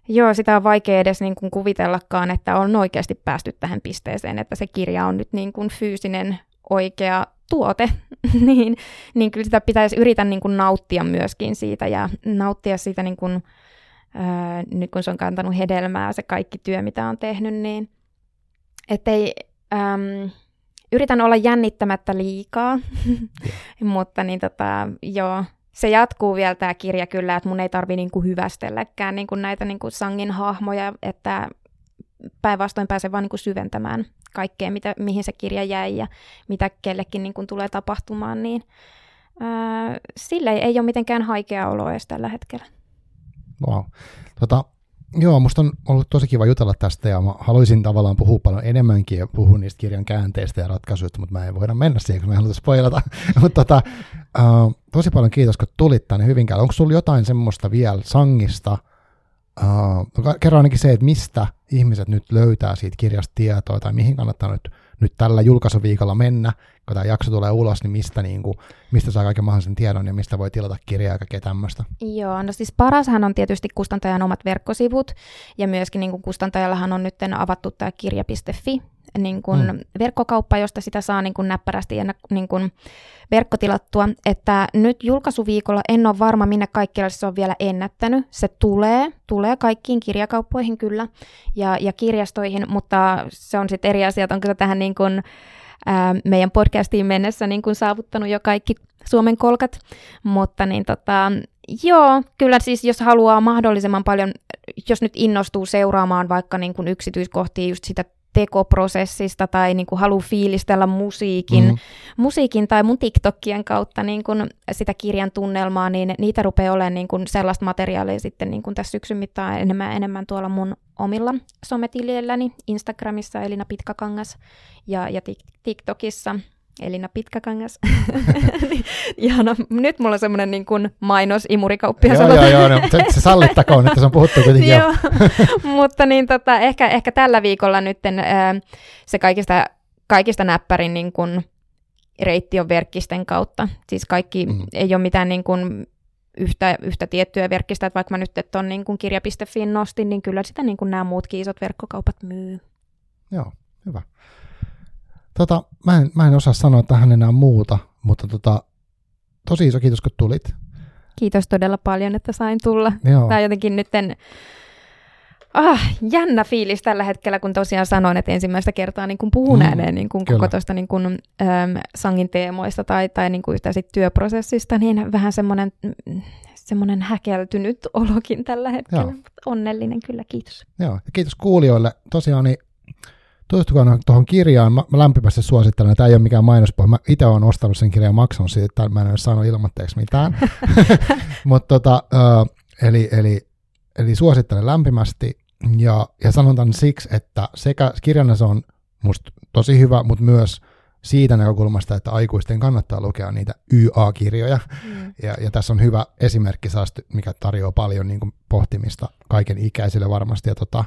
joo, sitä on vaikea edes niin kuin kuvitellakaan, että on oikeasti päästy tähän pisteeseen, että se kirja on nyt niin kuin fyysinen oikea tuote, niin, niin kyllä sitä pitäisi yritä niin kuin nauttia myöskin siitä ja nauttia siitä niin kuin, ää, nyt kun se on kantanut hedelmää, se kaikki työ, mitä on tehnyt, niin ettei, äm, yritän olla jännittämättä liikaa, mutta niin tota, joo, se jatkuu vielä tämä kirja kyllä, että mun ei tarvi niinku hyvästelläkään niinku näitä niinku sangin hahmoja, että päinvastoin pääsen vaan niinku syventämään kaikkea, mitä, mihin se kirja jäi ja mitä kellekin niinku tulee tapahtumaan, niin ää, sille ei ole mitenkään haikea olo edes tällä hetkellä. Wow. Tota, joo, musta on ollut tosi kiva jutella tästä ja mä haluaisin tavallaan puhua paljon enemmänkin ja puhua niistä kirjan käänteistä ja ratkaisuista, mutta mä en voida mennä siihen, kun mä en halua spoilata. mutta tota, uh, tosi paljon kiitos, kun tulit tänne Hyvinkäälle. Onko sulla jotain semmoista vielä sangista, Uh, kerro ainakin se, että mistä ihmiset nyt löytää siitä kirjasta tietoa tai mihin kannattaa nyt, nyt tällä julkaisuviikolla mennä, kun tämä jakso tulee ulos, niin mistä, niin kuin, mistä saa kaiken mahdollisen tiedon ja mistä voi tilata kirjaa ja kaikkea tämmöistä. Joo, no siis parashan on tietysti kustantajan omat verkkosivut ja myöskin niin kustantajallahan on nyt avattu tämä kirja.fi niin kun mm. verkkokauppa, josta sitä saa niin kun näppärästi ja niin kun verkkotilattua, että nyt julkaisuviikolla en ole varma, minne kaikkialle se on vielä ennättänyt. Se tulee, tulee kaikkiin kirjakauppoihin kyllä ja, ja kirjastoihin, mutta se on sitten eri asia, onko se tähän niin kun, ää, meidän podcastiin mennessä niin kun saavuttanut jo kaikki Suomen kolkat, mutta niin tota, joo, kyllä siis jos haluaa mahdollisimman paljon, jos nyt innostuu seuraamaan vaikka niin kuin yksityiskohtia just sitä tekoprosessista tai niin kuin haluaa fiilistellä musiikin, mm. musiikin tai mun TikTokien kautta niin kuin sitä kirjan tunnelmaa, niin niitä rupeaa olemaan niin kuin sellaista materiaalia sitten niin kuin tässä syksyn mittaan enemmän, enemmän tuolla mun omilla sometiljeilläni, Instagramissa Elina Pitkäkangas ja, ja TikTokissa Elina Pitkäkangas. Niin, ihana. Nyt mulla on semmoinen niin kuin mainos imurikauppia. Joo, joo, joo, no, se, se sallittakoon, että se on puhuttu kuitenkin joo, mutta niin tota, ehkä, ehkä tällä viikolla nyt se kaikista, kaikista näppärin niin kuin, reitti on verkkisten kautta. Siis kaikki mm. ei ole mitään niin kuin, yhtä, yhtä tiettyä verkkistä, että vaikka mä nyt on niin kuin kirja.fi nostin, niin kyllä sitä niin kuin nämä muutkin isot verkkokaupat myy. Joo, hyvä. Tota, mä, en, mä en osaa sanoa tähän enää muuta, mutta tota, tosi iso kiitos, kun tulit. Kiitos todella paljon, että sain tulla. Joo. Tämä on jotenkin nytten ah, jännä fiilis tällä hetkellä, kun tosiaan sanoin, että ensimmäistä kertaa niin kuin puhun mm, ääneen niin kuin koko tuosta niin kuin, äm, sangin teemoista tai, tai niin kuin yhtä sit työprosessista, niin vähän semmoinen semmoinen häkeltynyt olokin tällä hetkellä. Joo. Onnellinen kyllä, kiitos. Joo, ja kiitos kuulijoille. Tosiaan niin tutustukaa tuohon kirjaan. Mä, mä lämpimästi suosittelen. Tämä ei ole mikään mainospohja. Mä itse olen ostanut sen kirjan ja maksanut siitä, että mä en ole saanut ilmoitteeksi mitään. Mutta tota, eli, eli, eli suosittelen lämpimästi. Ja, ja sanon tämän siksi, että sekä kirjana se on musta tosi hyvä, mutta myös siitä näkökulmasta, että aikuisten kannattaa lukea niitä YA-kirjoja. Mm. Ja, ja tässä on hyvä esimerkki, mikä tarjoaa paljon niin kuin, pohtimista kaiken ikäisille varmasti. Ja tota,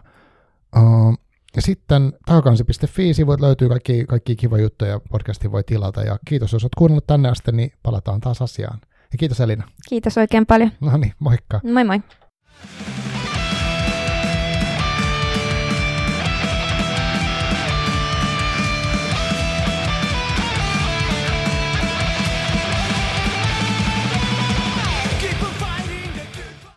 uh, ja sitten takakansi.fi, sivuilta löytyy kaikki, kaikki kiva juttuja, podcasti voi tilata. Ja kiitos, jos olet kuunnellut tänne asti, niin palataan taas asiaan. Ja kiitos Elina. Kiitos oikein paljon. No niin, moikka. Moi moi.